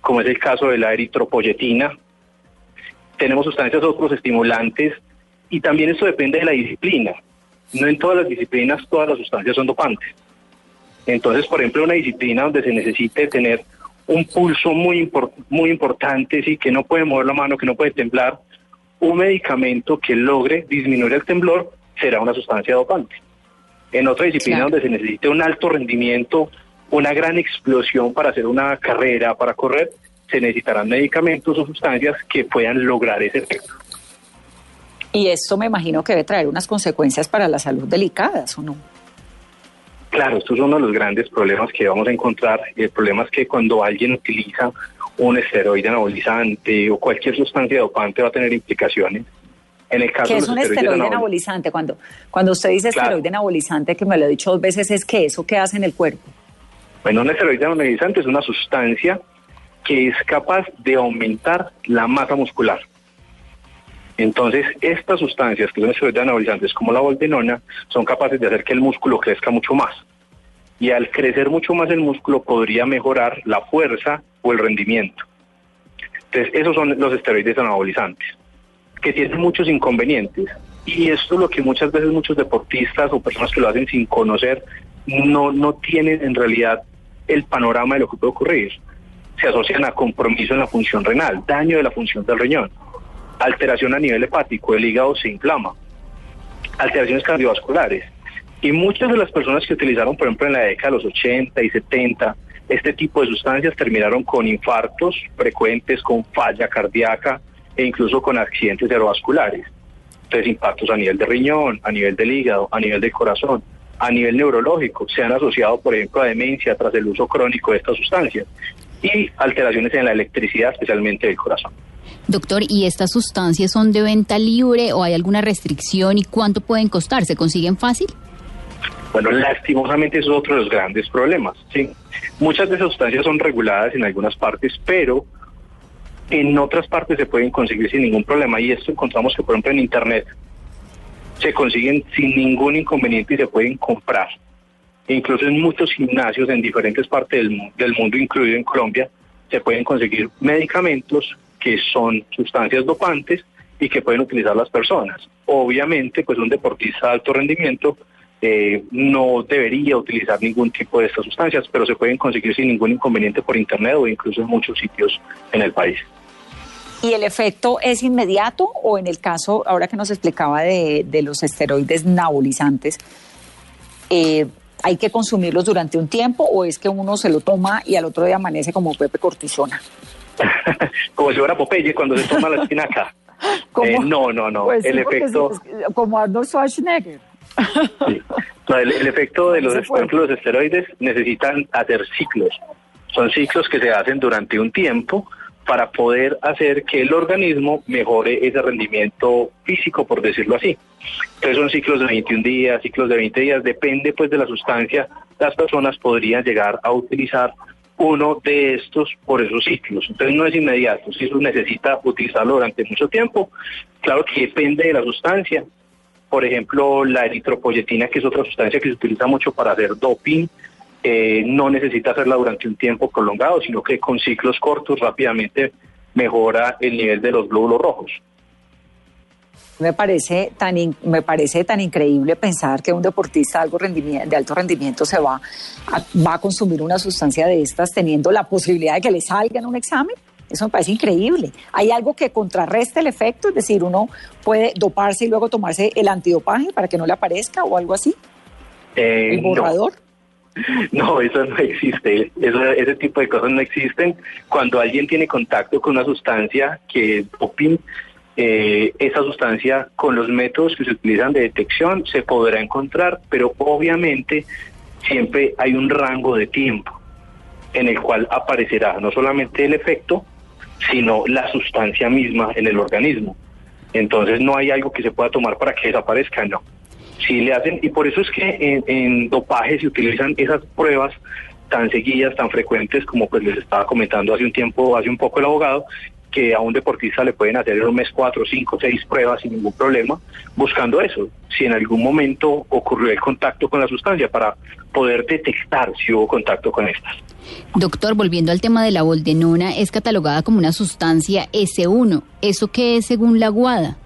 como es el caso de la eritropoyetina. Tenemos sustancias otros estimulantes y también esto depende de la disciplina. No en todas las disciplinas todas las sustancias son dopantes. Entonces, por ejemplo, una disciplina donde se necesite tener un pulso muy, impor- muy importante, sí, que no puede mover la mano, que no puede temblar, un medicamento que logre disminuir el temblor será una sustancia dopante. En otra disciplina Claro. donde se necesite un alto rendimiento, una gran explosión para hacer una carrera, para correr, se necesitarán medicamentos o sustancias que puedan lograr ese efecto. Y esto me imagino que debe traer unas consecuencias para la salud delicadas, ¿o no? Claro, esto es uno de los grandes problemas que vamos a encontrar. El problema es que cuando alguien utiliza un esteroide anabolizante o cualquier sustancia dopante va a tener implicaciones. En el caso ¿Qué es un esteroide anabolizante? Cuando, cuando usted dice Claro. esteroide anabolizante, que me lo ha dicho dos veces, es que eso que hace en el cuerpo. Bueno, un esteroide anabolizante es una sustancia que es capaz de aumentar la masa muscular. Entonces, estas sustancias que son esteroides anabolizantes como la boldenona son capaces de hacer que el músculo crezca mucho más. Y al crecer mucho más el músculo podría mejorar la fuerza o el rendimiento. Entonces, esos son los esteroides anabolizantes, que tienen muchos inconvenientes. Y esto es lo que muchas veces muchos deportistas o personas que lo hacen sin conocer no, no tienen en realidad el panorama de lo que puede ocurrir. Se asocian a compromiso en la función renal, daño de la función del riñón, alteración a nivel hepático, el hígado se inflama, alteraciones cardiovasculares. Y muchas de las personas que utilizaron, por ejemplo, en la década de los 80 y 70, este tipo de sustancias terminaron con infartos frecuentes, con falla cardíaca e incluso con accidentes cerebrovasculares. Entonces, impactos a nivel de riñón, a nivel del hígado, a nivel del corazón, a nivel neurológico. Se han asociado, por ejemplo, a demencia tras el uso crónico de estas sustancias y alteraciones en la electricidad, especialmente del corazón. Doctor, ¿y estas sustancias son de venta libre o hay alguna restricción y cuánto pueden costar? ¿Se consiguen fácil? Bueno, lastimosamente eso es otro de los grandes problemas. ¿sí? Muchas de esas sustancias son reguladas en algunas partes, pero en otras partes se pueden conseguir sin ningún problema. Y esto encontramos que, por ejemplo, en Internet se consiguen sin ningún inconveniente y se pueden comprar. E incluso en muchos gimnasios en diferentes partes del, mu- del mundo, incluido en Colombia, se pueden conseguir medicamentos que son sustancias dopantes y que pueden utilizar las personas. Obviamente, pues un deportista de alto rendimiento eh, no debería utilizar ningún tipo de estas sustancias, pero se pueden conseguir sin ningún inconveniente por internet o incluso en muchos sitios en el país. ¿Y el efecto es inmediato o en el caso, ahora que nos explicaba de, de los esteroides nabolizantes, eh, hay que consumirlos durante un tiempo o es que uno se lo toma y al otro día amanece como Pepe Cortisona? Como si fuera Popeye cuando se toma la espinaca. Eh, no, no, no. Pues el efecto... es como Arnold Schwarzenegger. Sí. No, el, el efecto de los, por ejemplo, los esteroides necesitan hacer ciclos. Son ciclos que se hacen durante un tiempo para poder hacer que el organismo mejore ese rendimiento físico, por decirlo así. Entonces son ciclos de 21 días, ciclos de 20 días, depende pues de la sustancia. Las personas podrían llegar a utilizar uno de estos por esos ciclos. Entonces no es inmediato, si eso necesita utilizarlo durante mucho tiempo. Claro que depende de la sustancia. Por ejemplo, la eritropoyetina, que es otra sustancia que se utiliza mucho para hacer doping, eh, no necesita hacerla durante un tiempo prolongado, sino que con ciclos cortos rápidamente mejora el nivel de los glóbulos rojos. Me parece tan in- me parece tan increíble pensar que un deportista de, algo rendimiento, de alto rendimiento se va a, va a consumir una sustancia de estas teniendo la posibilidad de que le salga en un examen. Eso me parece increíble. ¿Hay algo que contrarreste el efecto? Es decir, uno puede doparse y luego tomarse el antidopaje para que no le aparezca o algo así. Eh, El no. borrador. No, eso no existe. Eso- ese tipo de cosas no existen. Cuando alguien tiene contacto con una sustancia que es doping, eh, esa sustancia con los métodos que se utilizan de detección se podrá encontrar, pero obviamente siempre hay un rango de tiempo en el cual aparecerá no solamente el efecto, sino la sustancia misma en el organismo. Entonces no hay algo que se pueda tomar para que desaparezca, no. Sí le hacen, y por eso es que en, en dopaje se utilizan esas pruebas tan seguidas, tan frecuentes, como pues les estaba comentando hace un tiempo, hace un poco el abogado, que a un deportista le pueden hacer en un mes cuatro, cinco, seis pruebas sin ningún problema, buscando eso, si en algún momento ocurrió el contacto con la sustancia, para poder detectar si hubo contacto con estas. Doctor, volviendo al tema de la boldenona, es catalogada como una sustancia S1. ¿Eso qué es según la WADA?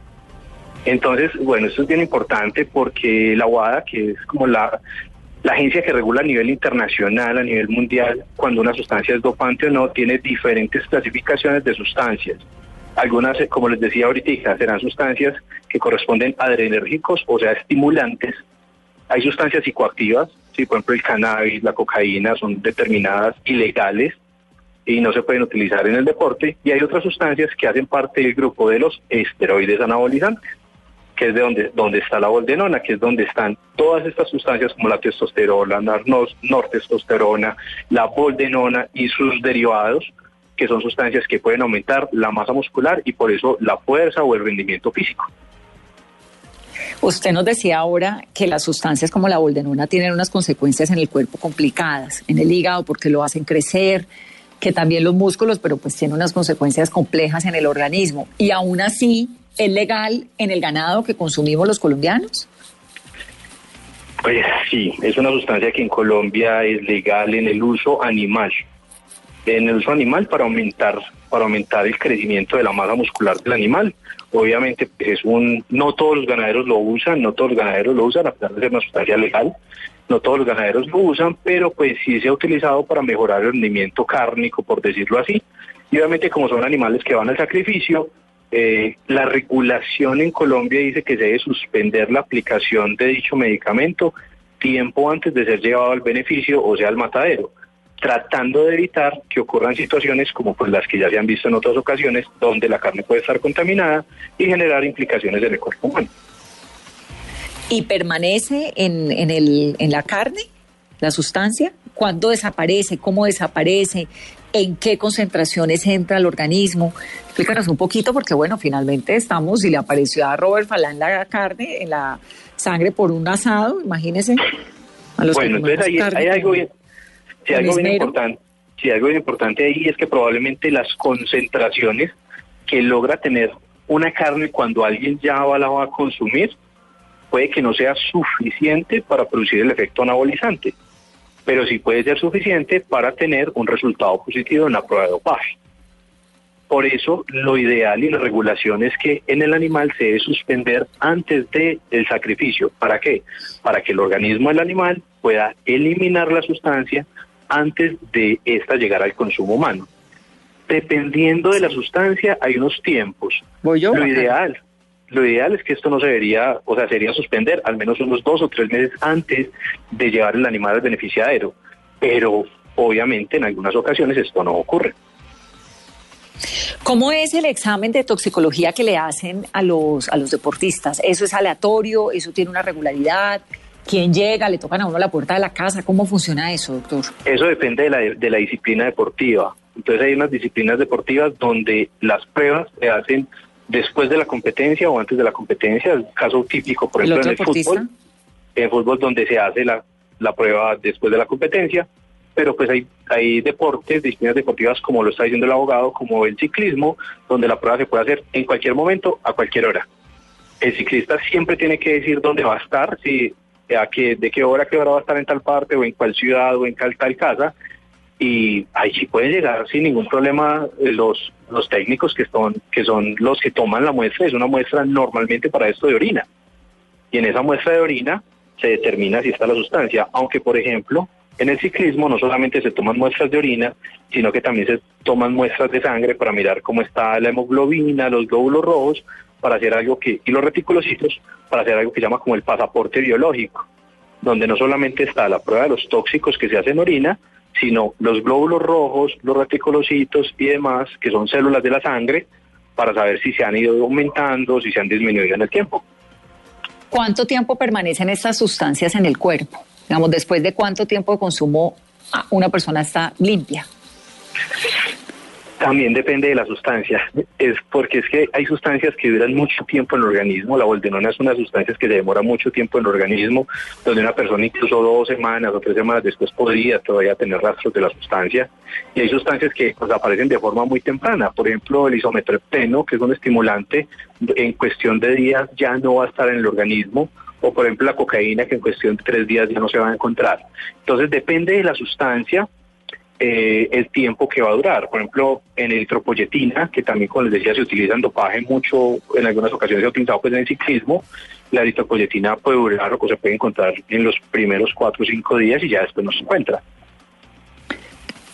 Entonces, bueno, esto es bien importante porque la WADA, que es como la, la agencia que regula a nivel internacional, a nivel mundial, cuando una sustancia es dopante o no, tiene diferentes clasificaciones de sustancias. Algunas, eh, como les decía ahorita, serán sustancias que corresponden a adrenérgicos, o sea, estimulantes. Hay sustancias psicoactivas, sí, por ejemplo el cannabis, la cocaína, son determinadas ilegales y no se pueden utilizar en el deporte. Y hay otras sustancias que hacen parte del grupo de los esteroides anabolizantes que es de donde, donde está la boldenona, que es donde están todas estas sustancias como la testosterona, la nor- nortestosterona, la boldenona y sus derivados, que son sustancias que pueden aumentar la masa muscular y por eso la fuerza o el rendimiento físico. Usted nos decía ahora que las sustancias como la boldenona tienen unas consecuencias en el cuerpo complicadas, en el hígado porque lo hacen crecer, que también los músculos, pero pues tiene unas consecuencias complejas en el organismo. Y aún así, ¿es legal en el ganado que consumimos los colombianos? Pues sí, es una sustancia que en Colombia es legal en el uso animal. En el uso animal para aumentar, para aumentar el crecimiento de la masa muscular del animal. Obviamente es un, no todos los ganaderos lo usan, no todos los ganaderos lo usan, a pesar de ser una sustancia legal, no todos los ganaderos lo usan, pero pues sí se ha utilizado para mejorar el rendimiento cárnico, por decirlo así. Y obviamente como son animales que van al sacrificio, eh, la regulación en Colombia dice que se debe suspender la aplicación de dicho medicamento tiempo antes de ser llevado al beneficio, o sea, al matadero, tratando de evitar que ocurran situaciones como pues las que ya se han visto en otras ocasiones, donde la carne puede estar contaminada y generar implicaciones en el cuerpo humano. ¿Y permanece en, en, el, en la carne la sustancia? ¿Cuándo desaparece? ¿Cómo desaparece? En qué concentraciones entra el organismo. Explícanos un poquito porque, bueno, finalmente estamos, y le apareció a Robert Falán la carne, en la sangre por un asado, imagínese. A los bueno, entonces ahí, hay algo bien, sí, algo bien importante. Sí, algo bien importante ahí es que probablemente las concentraciones que logra tener una carne cuando alguien ya la va a consumir puede que no sea suficiente para producir el efecto anabolizante pero sí puede ser suficiente para tener un resultado positivo en la prueba de dopaje. Por eso, lo ideal y la regulación es que en el animal se debe suspender antes del el sacrificio. ¿Para qué? Para que el organismo del animal pueda eliminar la sustancia antes de esta llegar al consumo humano. Dependiendo de la sustancia, hay unos tiempos. ¿Voy yo? Lo ideal, lo ideal es que esto no se debería, o sea, sería suspender al menos unos dos o tres meses antes de llevar el animal al beneficiario, pero obviamente en algunas ocasiones esto no ocurre. ¿Cómo es el examen de toxicología que le hacen a los, a los deportistas? ¿Eso es aleatorio? ¿Eso tiene una regularidad? ¿Quién llega? ¿Le tocan a uno la puerta de la casa? ¿Cómo funciona eso, doctor? Eso depende de la, de la disciplina deportiva. Entonces hay unas disciplinas deportivas donde las pruebas se hacen después de la competencia o antes de la competencia, el caso típico, por ejemplo, en el fútbol, en fútbol donde se hace la, la prueba después de la competencia, pero pues hay, hay deportes, disciplinas deportivas como lo está diciendo el abogado, como el ciclismo, donde la prueba se puede hacer en cualquier momento, a cualquier hora. El ciclista siempre tiene que decir dónde va a estar, si a qué, de qué hora, qué hora va a estar en tal parte, o en cuál ciudad, o en tal, tal casa, y ahí sí pueden llegar sin ningún problema los, los técnicos que son, que son los que toman la muestra, es una muestra normalmente para esto de orina. Y en esa muestra de orina se determina si está la sustancia, aunque por ejemplo en el ciclismo no solamente se toman muestras de orina, sino que también se toman muestras de sangre para mirar cómo está la hemoglobina, los glóbulos rojos, para hacer algo que, y los reticulocitos, para hacer algo que se llama como el pasaporte biológico, donde no solamente está la prueba de los tóxicos que se hacen en orina, sino los glóbulos rojos, los reticulocitos y demás, que son células de la sangre, para saber si se han ido aumentando, si se han disminuido en el tiempo. ¿Cuánto tiempo permanecen estas sustancias en el cuerpo? Digamos, después de cuánto tiempo de consumo una persona está limpia. También depende de la sustancia, es porque es que hay sustancias que duran mucho tiempo en el organismo, la boldenona es una sustancia que se demora mucho tiempo en el organismo, donde una persona incluso dos semanas o tres semanas después podría todavía tener rastros de la sustancia, y hay sustancias que pues, aparecen de forma muy temprana, por ejemplo el isometrepteno, que es un estimulante, en cuestión de días ya no va a estar en el organismo, o por ejemplo la cocaína que en cuestión de tres días ya no se va a encontrar. Entonces depende de la sustancia, eh, el tiempo que va a durar. Por ejemplo, en eritropoyetina, que también, como les decía, se utiliza en dopaje mucho, en algunas ocasiones se ha utilizado pues, en el ciclismo, la eritropoyetina puede durar o se puede encontrar en los primeros cuatro o cinco días y ya después no se encuentra.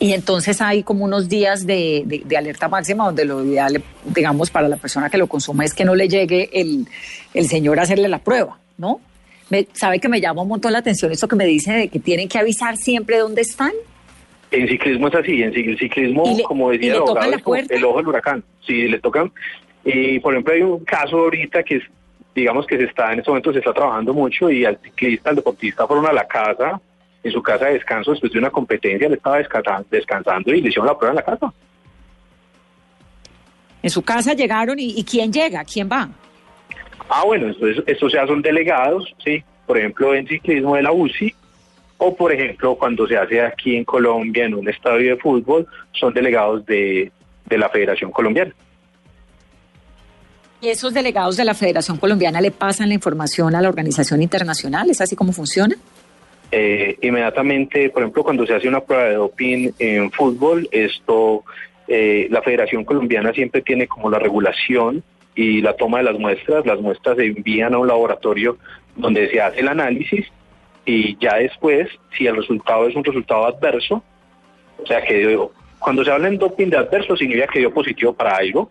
Y entonces hay como unos días de, alerta máxima donde lo ideal, digamos, para la persona que lo consuma es que no le llegue el, el señor a hacerle la prueba, ¿no? Me, ¿Sabe que me llama un montón la atención esto que me dice de que tienen que avisar siempre dónde están? En ciclismo es así, en ciclismo, como decía el abogado, el ojo del huracán. Sí, le tocan. Y por ejemplo, hay un caso ahorita que digamos que se está en este momento se está trabajando mucho y al ciclista, al deportista fueron a la casa, en su casa de descanso después de una competencia, le estaba descansando y le hicieron la prueba en la casa. En su casa llegaron y, ¿quién llega? ¿Quién va? Ah, bueno, entonces estos ya son delegados, ¿sí? Por ejemplo, en ciclismo de la UCI, o por ejemplo, cuando se hace aquí en Colombia, en un estadio de fútbol, son delegados de, de la Federación Colombiana. ¿Y esos delegados de la Federación Colombiana le pasan la información a la organización internacional? ¿Es así como funciona? Eh, inmediatamente, por ejemplo, cuando se hace una prueba de doping en fútbol, esto, eh, la Federación Colombiana siempre tiene como la regulación y la toma de las muestras. Las muestras se envían a un laboratorio donde se hace el análisis y ya después, si el resultado es un resultado adverso, o sea que cuando se habla en doping de adverso significa que dio positivo para algo.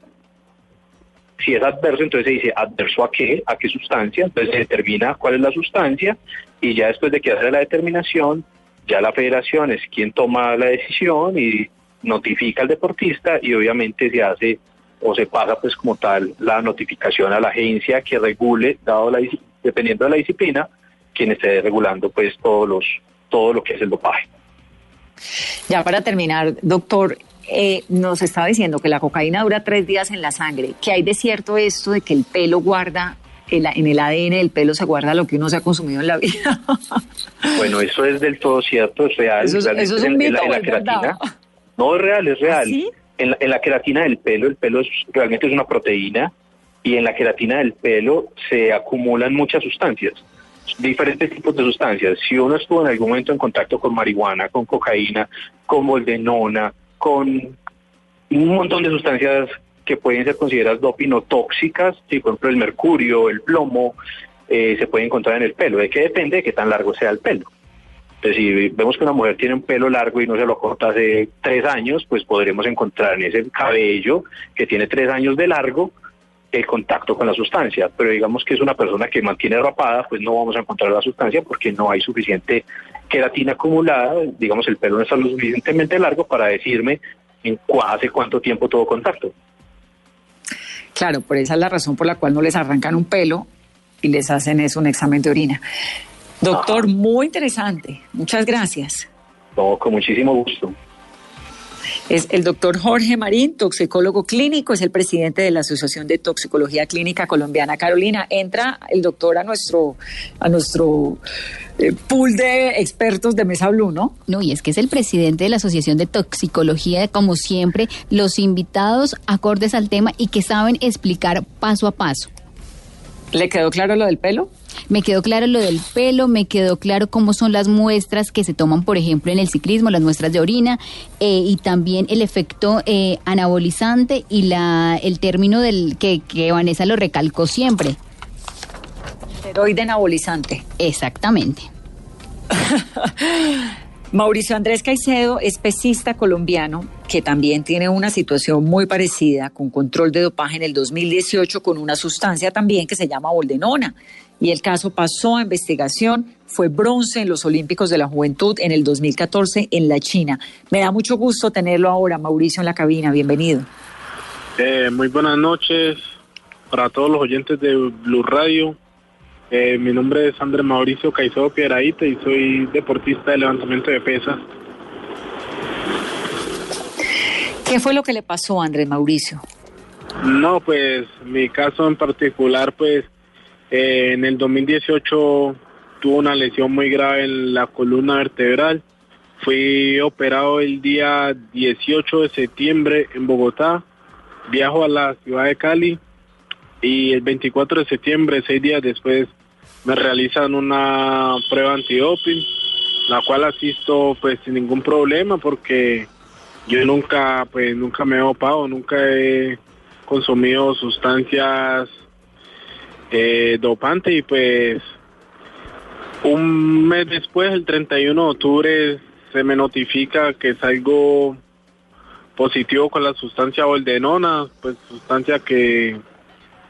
Si es adverso, entonces se dice adverso a qué, a qué sustancia, entonces se determina cuál es la sustancia y ya después de que hace la determinación, ya la federación es quien toma la decisión y notifica al deportista y obviamente se hace o se pasa pues como tal la notificación a la agencia que regule, dado la, dependiendo de la disciplina, quien esté regulando pues todos los, todo lo que es el dopaje. Ya para terminar, doctor, eh, nos estaba diciendo que la cocaína dura tres días en la sangre. ¿Qué hay de cierto esto de que el pelo guarda, en el ADN del pelo se guarda lo que uno se ha consumido en la vida? bueno, eso es del todo cierto, es real. Eso, es un mito, en, la, queratina. No, es real, es real. En, la, en la queratina del pelo, el pelo es, realmente es una proteína y en la queratina del pelo se acumulan muchas sustancias diferentes tipos de sustancias. Si uno estuvo en algún momento en contacto con marihuana, con cocaína, con moldenona, con un montón de sustancias que pueden ser consideradas doping tóxicas, por ejemplo el mercurio, el plomo, eh, se puede encontrar en el pelo. ¿De qué depende? De qué tan largo sea el pelo. Entonces, si vemos que una mujer tiene un pelo largo y no se lo corta hace tres años, pues podremos encontrar en ese cabello que tiene tres años de largo el contacto con la sustancia, pero digamos que es una persona que mantiene rapada, pues no vamos a encontrar la sustancia porque no hay suficiente queratina acumulada, digamos el pelo no está lo suficientemente largo para decirme en hace cuánto tiempo tuvo contacto. Claro, por esa es la razón por la cual no les arrancan un pelo y les hacen eso, un examen de orina. Doctor, muy interesante. Muchas gracias. No, con muchísimo gusto. Es el doctor Jorge Marín, toxicólogo clínico, es el presidente de la Asociación de Toxicología Clínica Colombiana. Carolina, entra el doctor a nuestro, a nuestro eh, pool de expertos de Mesa Blue, ¿no? No, y es que es el presidente de la Asociación de Toxicología, como siempre, los invitados acordes al tema y que saben explicar paso a paso. ¿Le quedó claro lo del pelo? Me quedó claro lo del pelo, me quedó claro cómo son las muestras que se toman, por ejemplo, en el ciclismo, las muestras de orina, eh, y también el efecto eh, anabolizante y la el término del que, que Vanessa lo recalcó siempre. Esteroide anabolizante. Exactamente. Mauricio Andrés Caicedo es pesista colombiano que también tiene una situación muy parecida con control de dopaje en el 2018 con una sustancia también que se llama boldenona. Y el caso pasó a investigación, fue bronce en los Olímpicos de la Juventud en el 2014 en la China. Me da mucho gusto tenerlo ahora, Mauricio, en la cabina. Bienvenido. Eh, muy buenas noches para todos los oyentes de Blue Radio. Eh, mi nombre es Andrés Mauricio Caicedo Piedraíta y soy deportista de levantamiento de pesas. ¿Qué fue lo que le pasó a Andrés Mauricio? No, pues mi caso en particular, pues eh, en el 2018 tuvo una lesión muy grave en la columna vertebral. Fui operado el día 18 de septiembre en Bogotá. Viajo a la ciudad de Cali y el 24 de septiembre, seis días después, me realizan una prueba antidoping, la cual asisto pues sin ningún problema porque yo nunca pues nunca me he dopado, nunca he consumido sustancias eh, dopantes y pues un mes después, el 31 de octubre, se me notifica que salgo positivo con la sustancia boldenona, pues sustancia que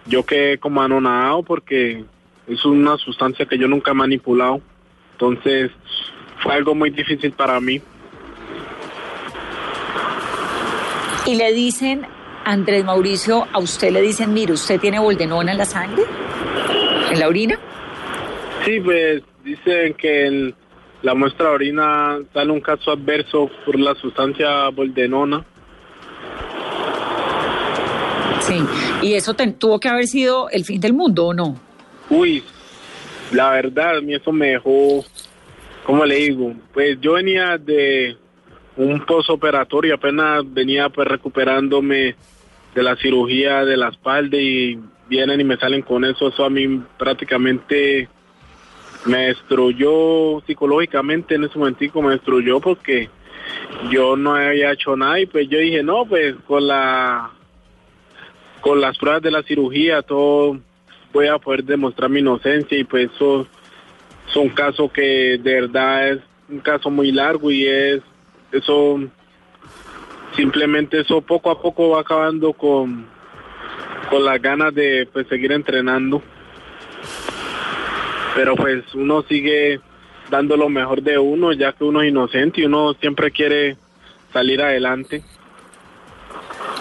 yo quedé como anonadado porque es una sustancia que yo nunca he manipulado. Entonces fue algo muy difícil para mí. Y le dicen, Andrés Mauricio, a usted le dicen, mire, ¿usted tiene boldenona en la sangre? ¿En la orina? Sí, pues dicen que en la muestra de orina sale un caso adverso por la sustancia boldenona. Sí, y eso te- tuvo que haber sido el fin del mundo, ¿o no? Uy, la verdad, a mí eso me dejó, ¿cómo le digo? Pues yo venía de un postoperatorio, apenas venía pues recuperándome de la cirugía de la espalda y vienen y me salen con eso, eso a mí prácticamente me destruyó psicológicamente en ese momentico, me destruyó porque yo no había hecho nada y pues yo dije, no, pues con la con las pruebas de la cirugía todo voy a poder demostrar mi inocencia y pues eso es un caso que de verdad es un caso muy largo y es eso simplemente eso poco a poco va acabando con con las ganas de pues seguir entrenando pero pues uno sigue dando lo mejor de uno ya que uno es inocente y uno siempre quiere salir adelante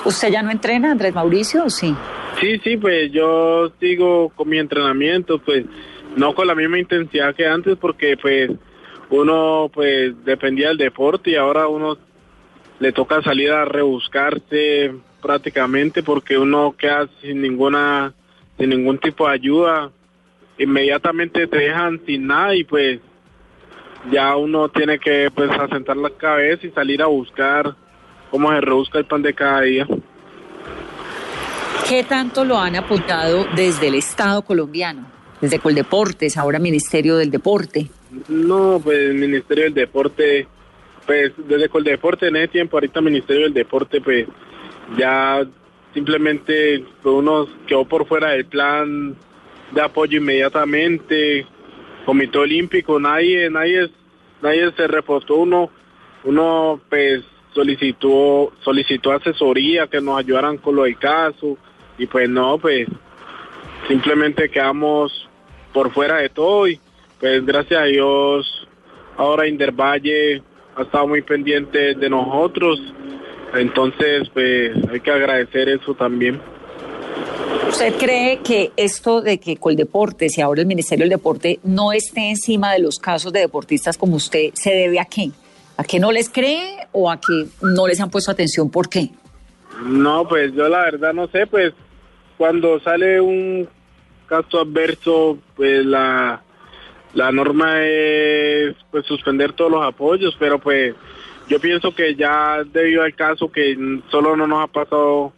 ¿Usted ya no entrena, Andrés Mauricio, o sí? Sí, sí, pues yo sigo con mi entrenamiento, pues no con la misma intensidad que antes porque pues uno pues dependía del deporte y ahora uno le toca salir a rebuscarse prácticamente porque uno queda sin ninguna sin ningún tipo de ayuda inmediatamente te dejan sin nada y pues ya uno tiene que pues asentar la cabeza y salir a buscar cómo se rebusca el pan de cada día. ¿Qué tanto lo han apuntado desde el Estado colombiano? Desde Coldeportes, ahora Ministerio del Deporte. No, pues el Ministerio del Deporte, pues desde Coldeporte en ese tiempo, ahorita Ministerio del Deporte, pues ya simplemente uno quedó por fuera del plan de apoyo inmediatamente, Comité Olímpico, nadie, nadie, nadie se reportó, uno, uno pues solicitó, solicitó asesoría que nos ayudaran con lo del caso, y pues no, pues simplemente quedamos por fuera de todo y pues gracias a Dios ahora Indervalle ha estado muy pendiente de nosotros entonces pues hay que agradecer eso también ¿Usted cree que esto de que Coldeportes y ahora el Ministerio del Deporte no esté encima de los casos de deportistas como usted se debe a qué? ¿A que no les cree o a que no les han puesto atención? ¿Por qué? no pues yo la verdad no sé pues cuando sale un caso adverso pues la la norma es pues suspender todos los apoyos pero pues yo pienso que ya debido al caso que solo no nos ha pasado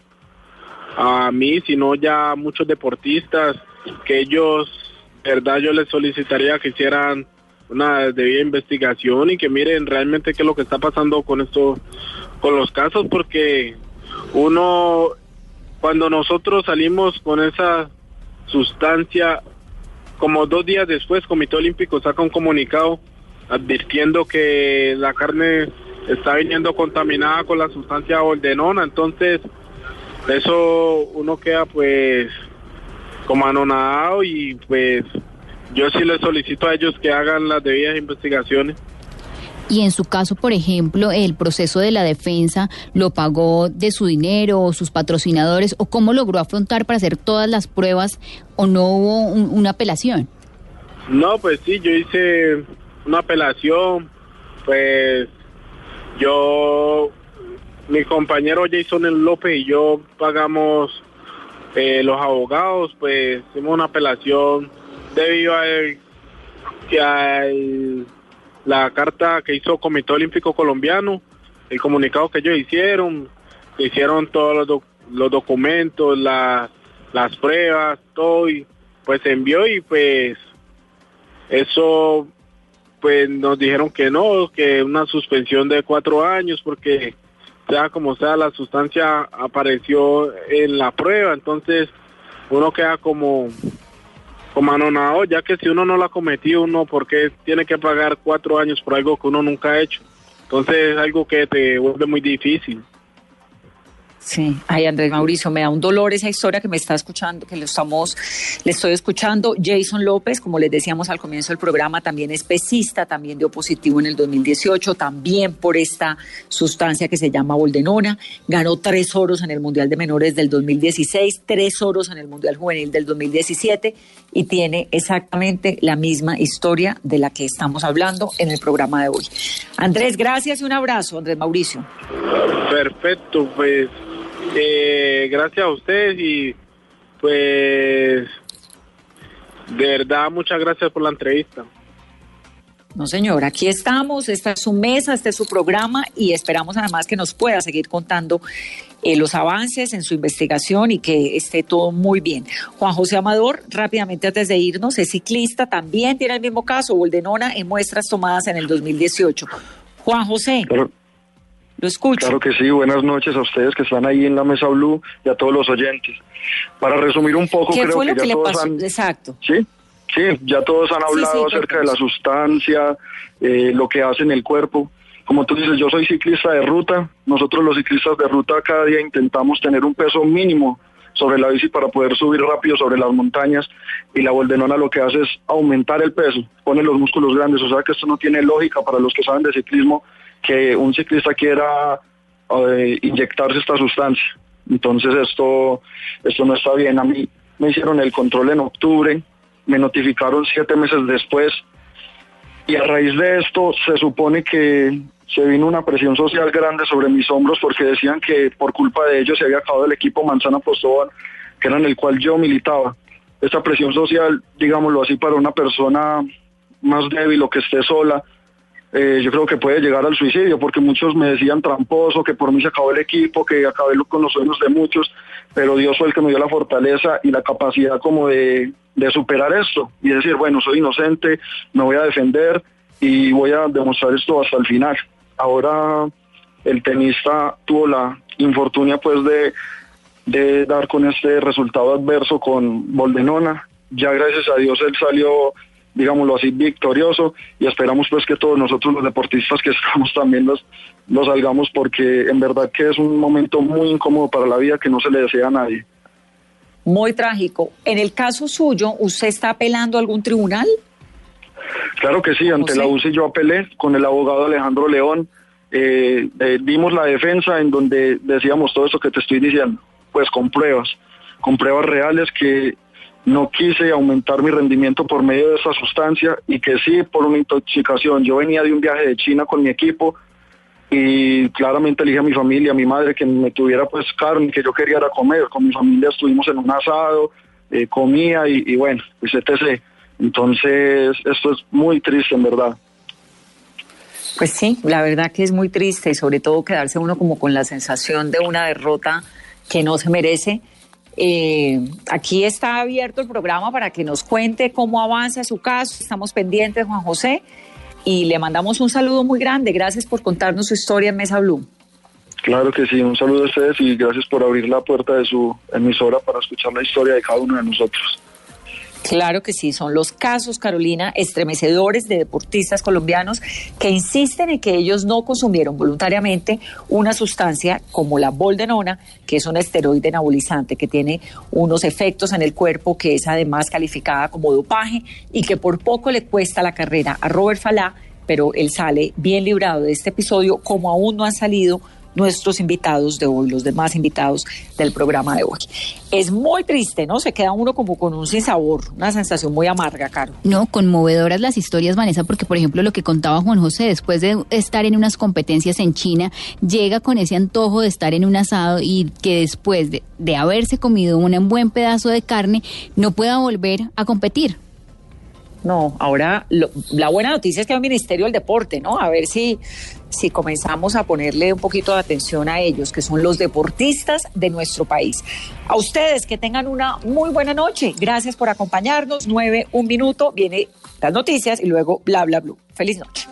a mí, sino ya muchos deportistas, que ellos, verdad, yo les solicitaría que hicieran una debida investigación y que miren realmente qué es lo que está pasando con esto, con los casos, porque uno, cuando nosotros salimos con esa sustancia, como dos días después, Comité Olímpico saca un comunicado advirtiendo que la carne está viniendo contaminada con la sustancia boldenona, entonces eso uno queda pues como anonadado y pues yo sí les solicito a ellos que hagan las debidas investigaciones. Y en su caso, por ejemplo, el proceso de la defensa lo pagó de su dinero o sus patrocinadores o cómo logró afrontar para hacer todas las pruebas o no hubo un- una apelación. No, pues sí, yo hice una apelación, pues yo, mi compañero Jason López y yo pagamos eh, los abogados, pues hicimos una apelación debido a que al- la carta que hizo Comité Olímpico Colombiano, el comunicado que ellos hicieron, hicieron todos los, los documentos, la- las pruebas, todo, y pues envió y pues eso pues nos dijeron que no, que una suspensión de cuatro años porque sea como sea la sustancia apareció en la prueba, entonces uno queda como como anonado, ya que si uno no la cometió, uno porque tiene que pagar cuatro años por algo que uno nunca ha hecho. Entonces es algo que te vuelve muy difícil. Sí, ay Andrés Mauricio, me da un dolor esa historia que me está escuchando, que lo estamos, le estoy escuchando. Jason López, como les decíamos al comienzo del programa, también es pesista, también dio positivo en el 2018, también por esta sustancia que se llama boldenona. Ganó tres oros en el Mundial de Menores del 2016, tres oros en el Mundial Juvenil del 2017 y tiene exactamente la misma historia de la que estamos hablando en el programa de hoy. Andrés, gracias y un abrazo, Andrés Mauricio. Perfecto, pues eh, gracias a ustedes y pues de verdad muchas gracias por la entrevista. No, señor, aquí estamos, esta es su mesa, este es su programa y esperamos además que nos pueda seguir contando eh, los avances en su investigación y que esté todo muy bien. Juan José Amador, rápidamente antes de irnos, es ciclista, también tiene el mismo caso, Boldenona, en muestras tomadas en el 2018. Juan José. Lo escucho. Claro que sí, buenas noches a ustedes que están ahí en la mesa Blue y a todos los oyentes. Para resumir un poco, ¿Qué creo fue que lo ya que le todos pasó? han... Exacto. Sí, sí, ya todos han Sí, hablado sí, acerca de la sustancia, eh, lo que hace en el cuerpo. Como tú dices, yo soy ciclista de ruta. Nosotros los ciclistas de ruta cada día intentamos tener un peso mínimo sobre la bici para poder subir rápido sobre las montañas y la boldenona lo que hace es aumentar el peso, pone los músculos grandes, o sea que esto no tiene lógica para los que saben de ciclismo que un ciclista quiera eh, inyectarse esta sustancia. Entonces esto, esto no está bien. A mí me hicieron el control en octubre, me notificaron siete meses después y a raíz de esto se supone que se vino una presión social grande sobre mis hombros porque decían que por culpa de ellos se había acabado el equipo Manzana Postobón, que era en el cual yo militaba. Esta presión social, digámoslo así, para una persona más débil o que esté sola, eh, yo creo que puede llegar al suicidio, porque muchos me decían tramposo, que por mí se acabó el equipo, que acabé con los sueños de muchos, pero Dios fue el que me dio la fortaleza y la capacidad como de, de superar esto y decir, bueno, soy inocente, me voy a defender y voy a demostrar esto hasta el final. Ahora el tenista tuvo la infortunia pues de, de dar con este resultado adverso con Boldenona. Ya gracias a Dios él salió digámoslo así, victorioso y esperamos pues que todos nosotros los deportistas que estamos también los, los salgamos porque en verdad que es un momento muy incómodo para la vida que no se le desea a nadie. Muy trágico. En el caso suyo, ¿usted está apelando a algún tribunal? Claro que sí, ante sé. la UCI yo apelé con el abogado Alejandro León, eh, eh, dimos la defensa en donde decíamos todo eso que te estoy diciendo, pues con pruebas, con pruebas reales que no quise aumentar mi rendimiento por medio de esa sustancia y que sí por una intoxicación. Yo venía de un viaje de China con mi equipo y claramente elige a mi familia, a mi madre que me tuviera pues carne, que yo quería era comer. Con mi familia estuvimos en un asado, eh, comía y, bueno, pues etc. Entonces esto es muy triste en verdad. Pues sí, la verdad que es muy triste y sobre todo quedarse uno como con la sensación de una derrota que no se merece. Eh, aquí está abierto el programa para que nos cuente cómo avanza su caso. Estamos pendientes, Juan José, y le mandamos un saludo muy grande. Gracias por contarnos su historia en Mesa Blue. Claro que sí, un saludo a ustedes y gracias por abrir la puerta de su emisora para escuchar la historia de cada uno de nosotros. Claro que sí, son los casos, Carolina, estremecedores de deportistas colombianos que insisten en que ellos no consumieron voluntariamente una sustancia como la boldenona, que es un esteroide anabolizante que tiene unos efectos en el cuerpo que es además calificada como dopaje y que por poco le cuesta la carrera a Robert Falá, pero él sale bien librado de este episodio como aún no han salido nuestros invitados de hoy, los demás invitados del programa de hoy. Es muy triste, ¿no? Se queda uno como con un sinsabor, una sensación muy amarga, Caro. No, conmovedoras las historias, Vanessa, porque por ejemplo lo que contaba Juan José, después de estar en unas competencias en China, llega con ese antojo de estar en un asado y que después de, de haberse comido un buen pedazo de carne, no pueda volver a competir. No, ahora lo- la buena noticia es que hay un Ministerio del Deporte, ¿no? A ver si, si comenzamos a ponerle un poquito de atención a ellos, que son los deportistas de nuestro país. A ustedes que tengan una muy buena noche. Gracias por acompañarnos. Nueve, un minuto, viene las noticias y luego bla, bla, bla. Feliz noche.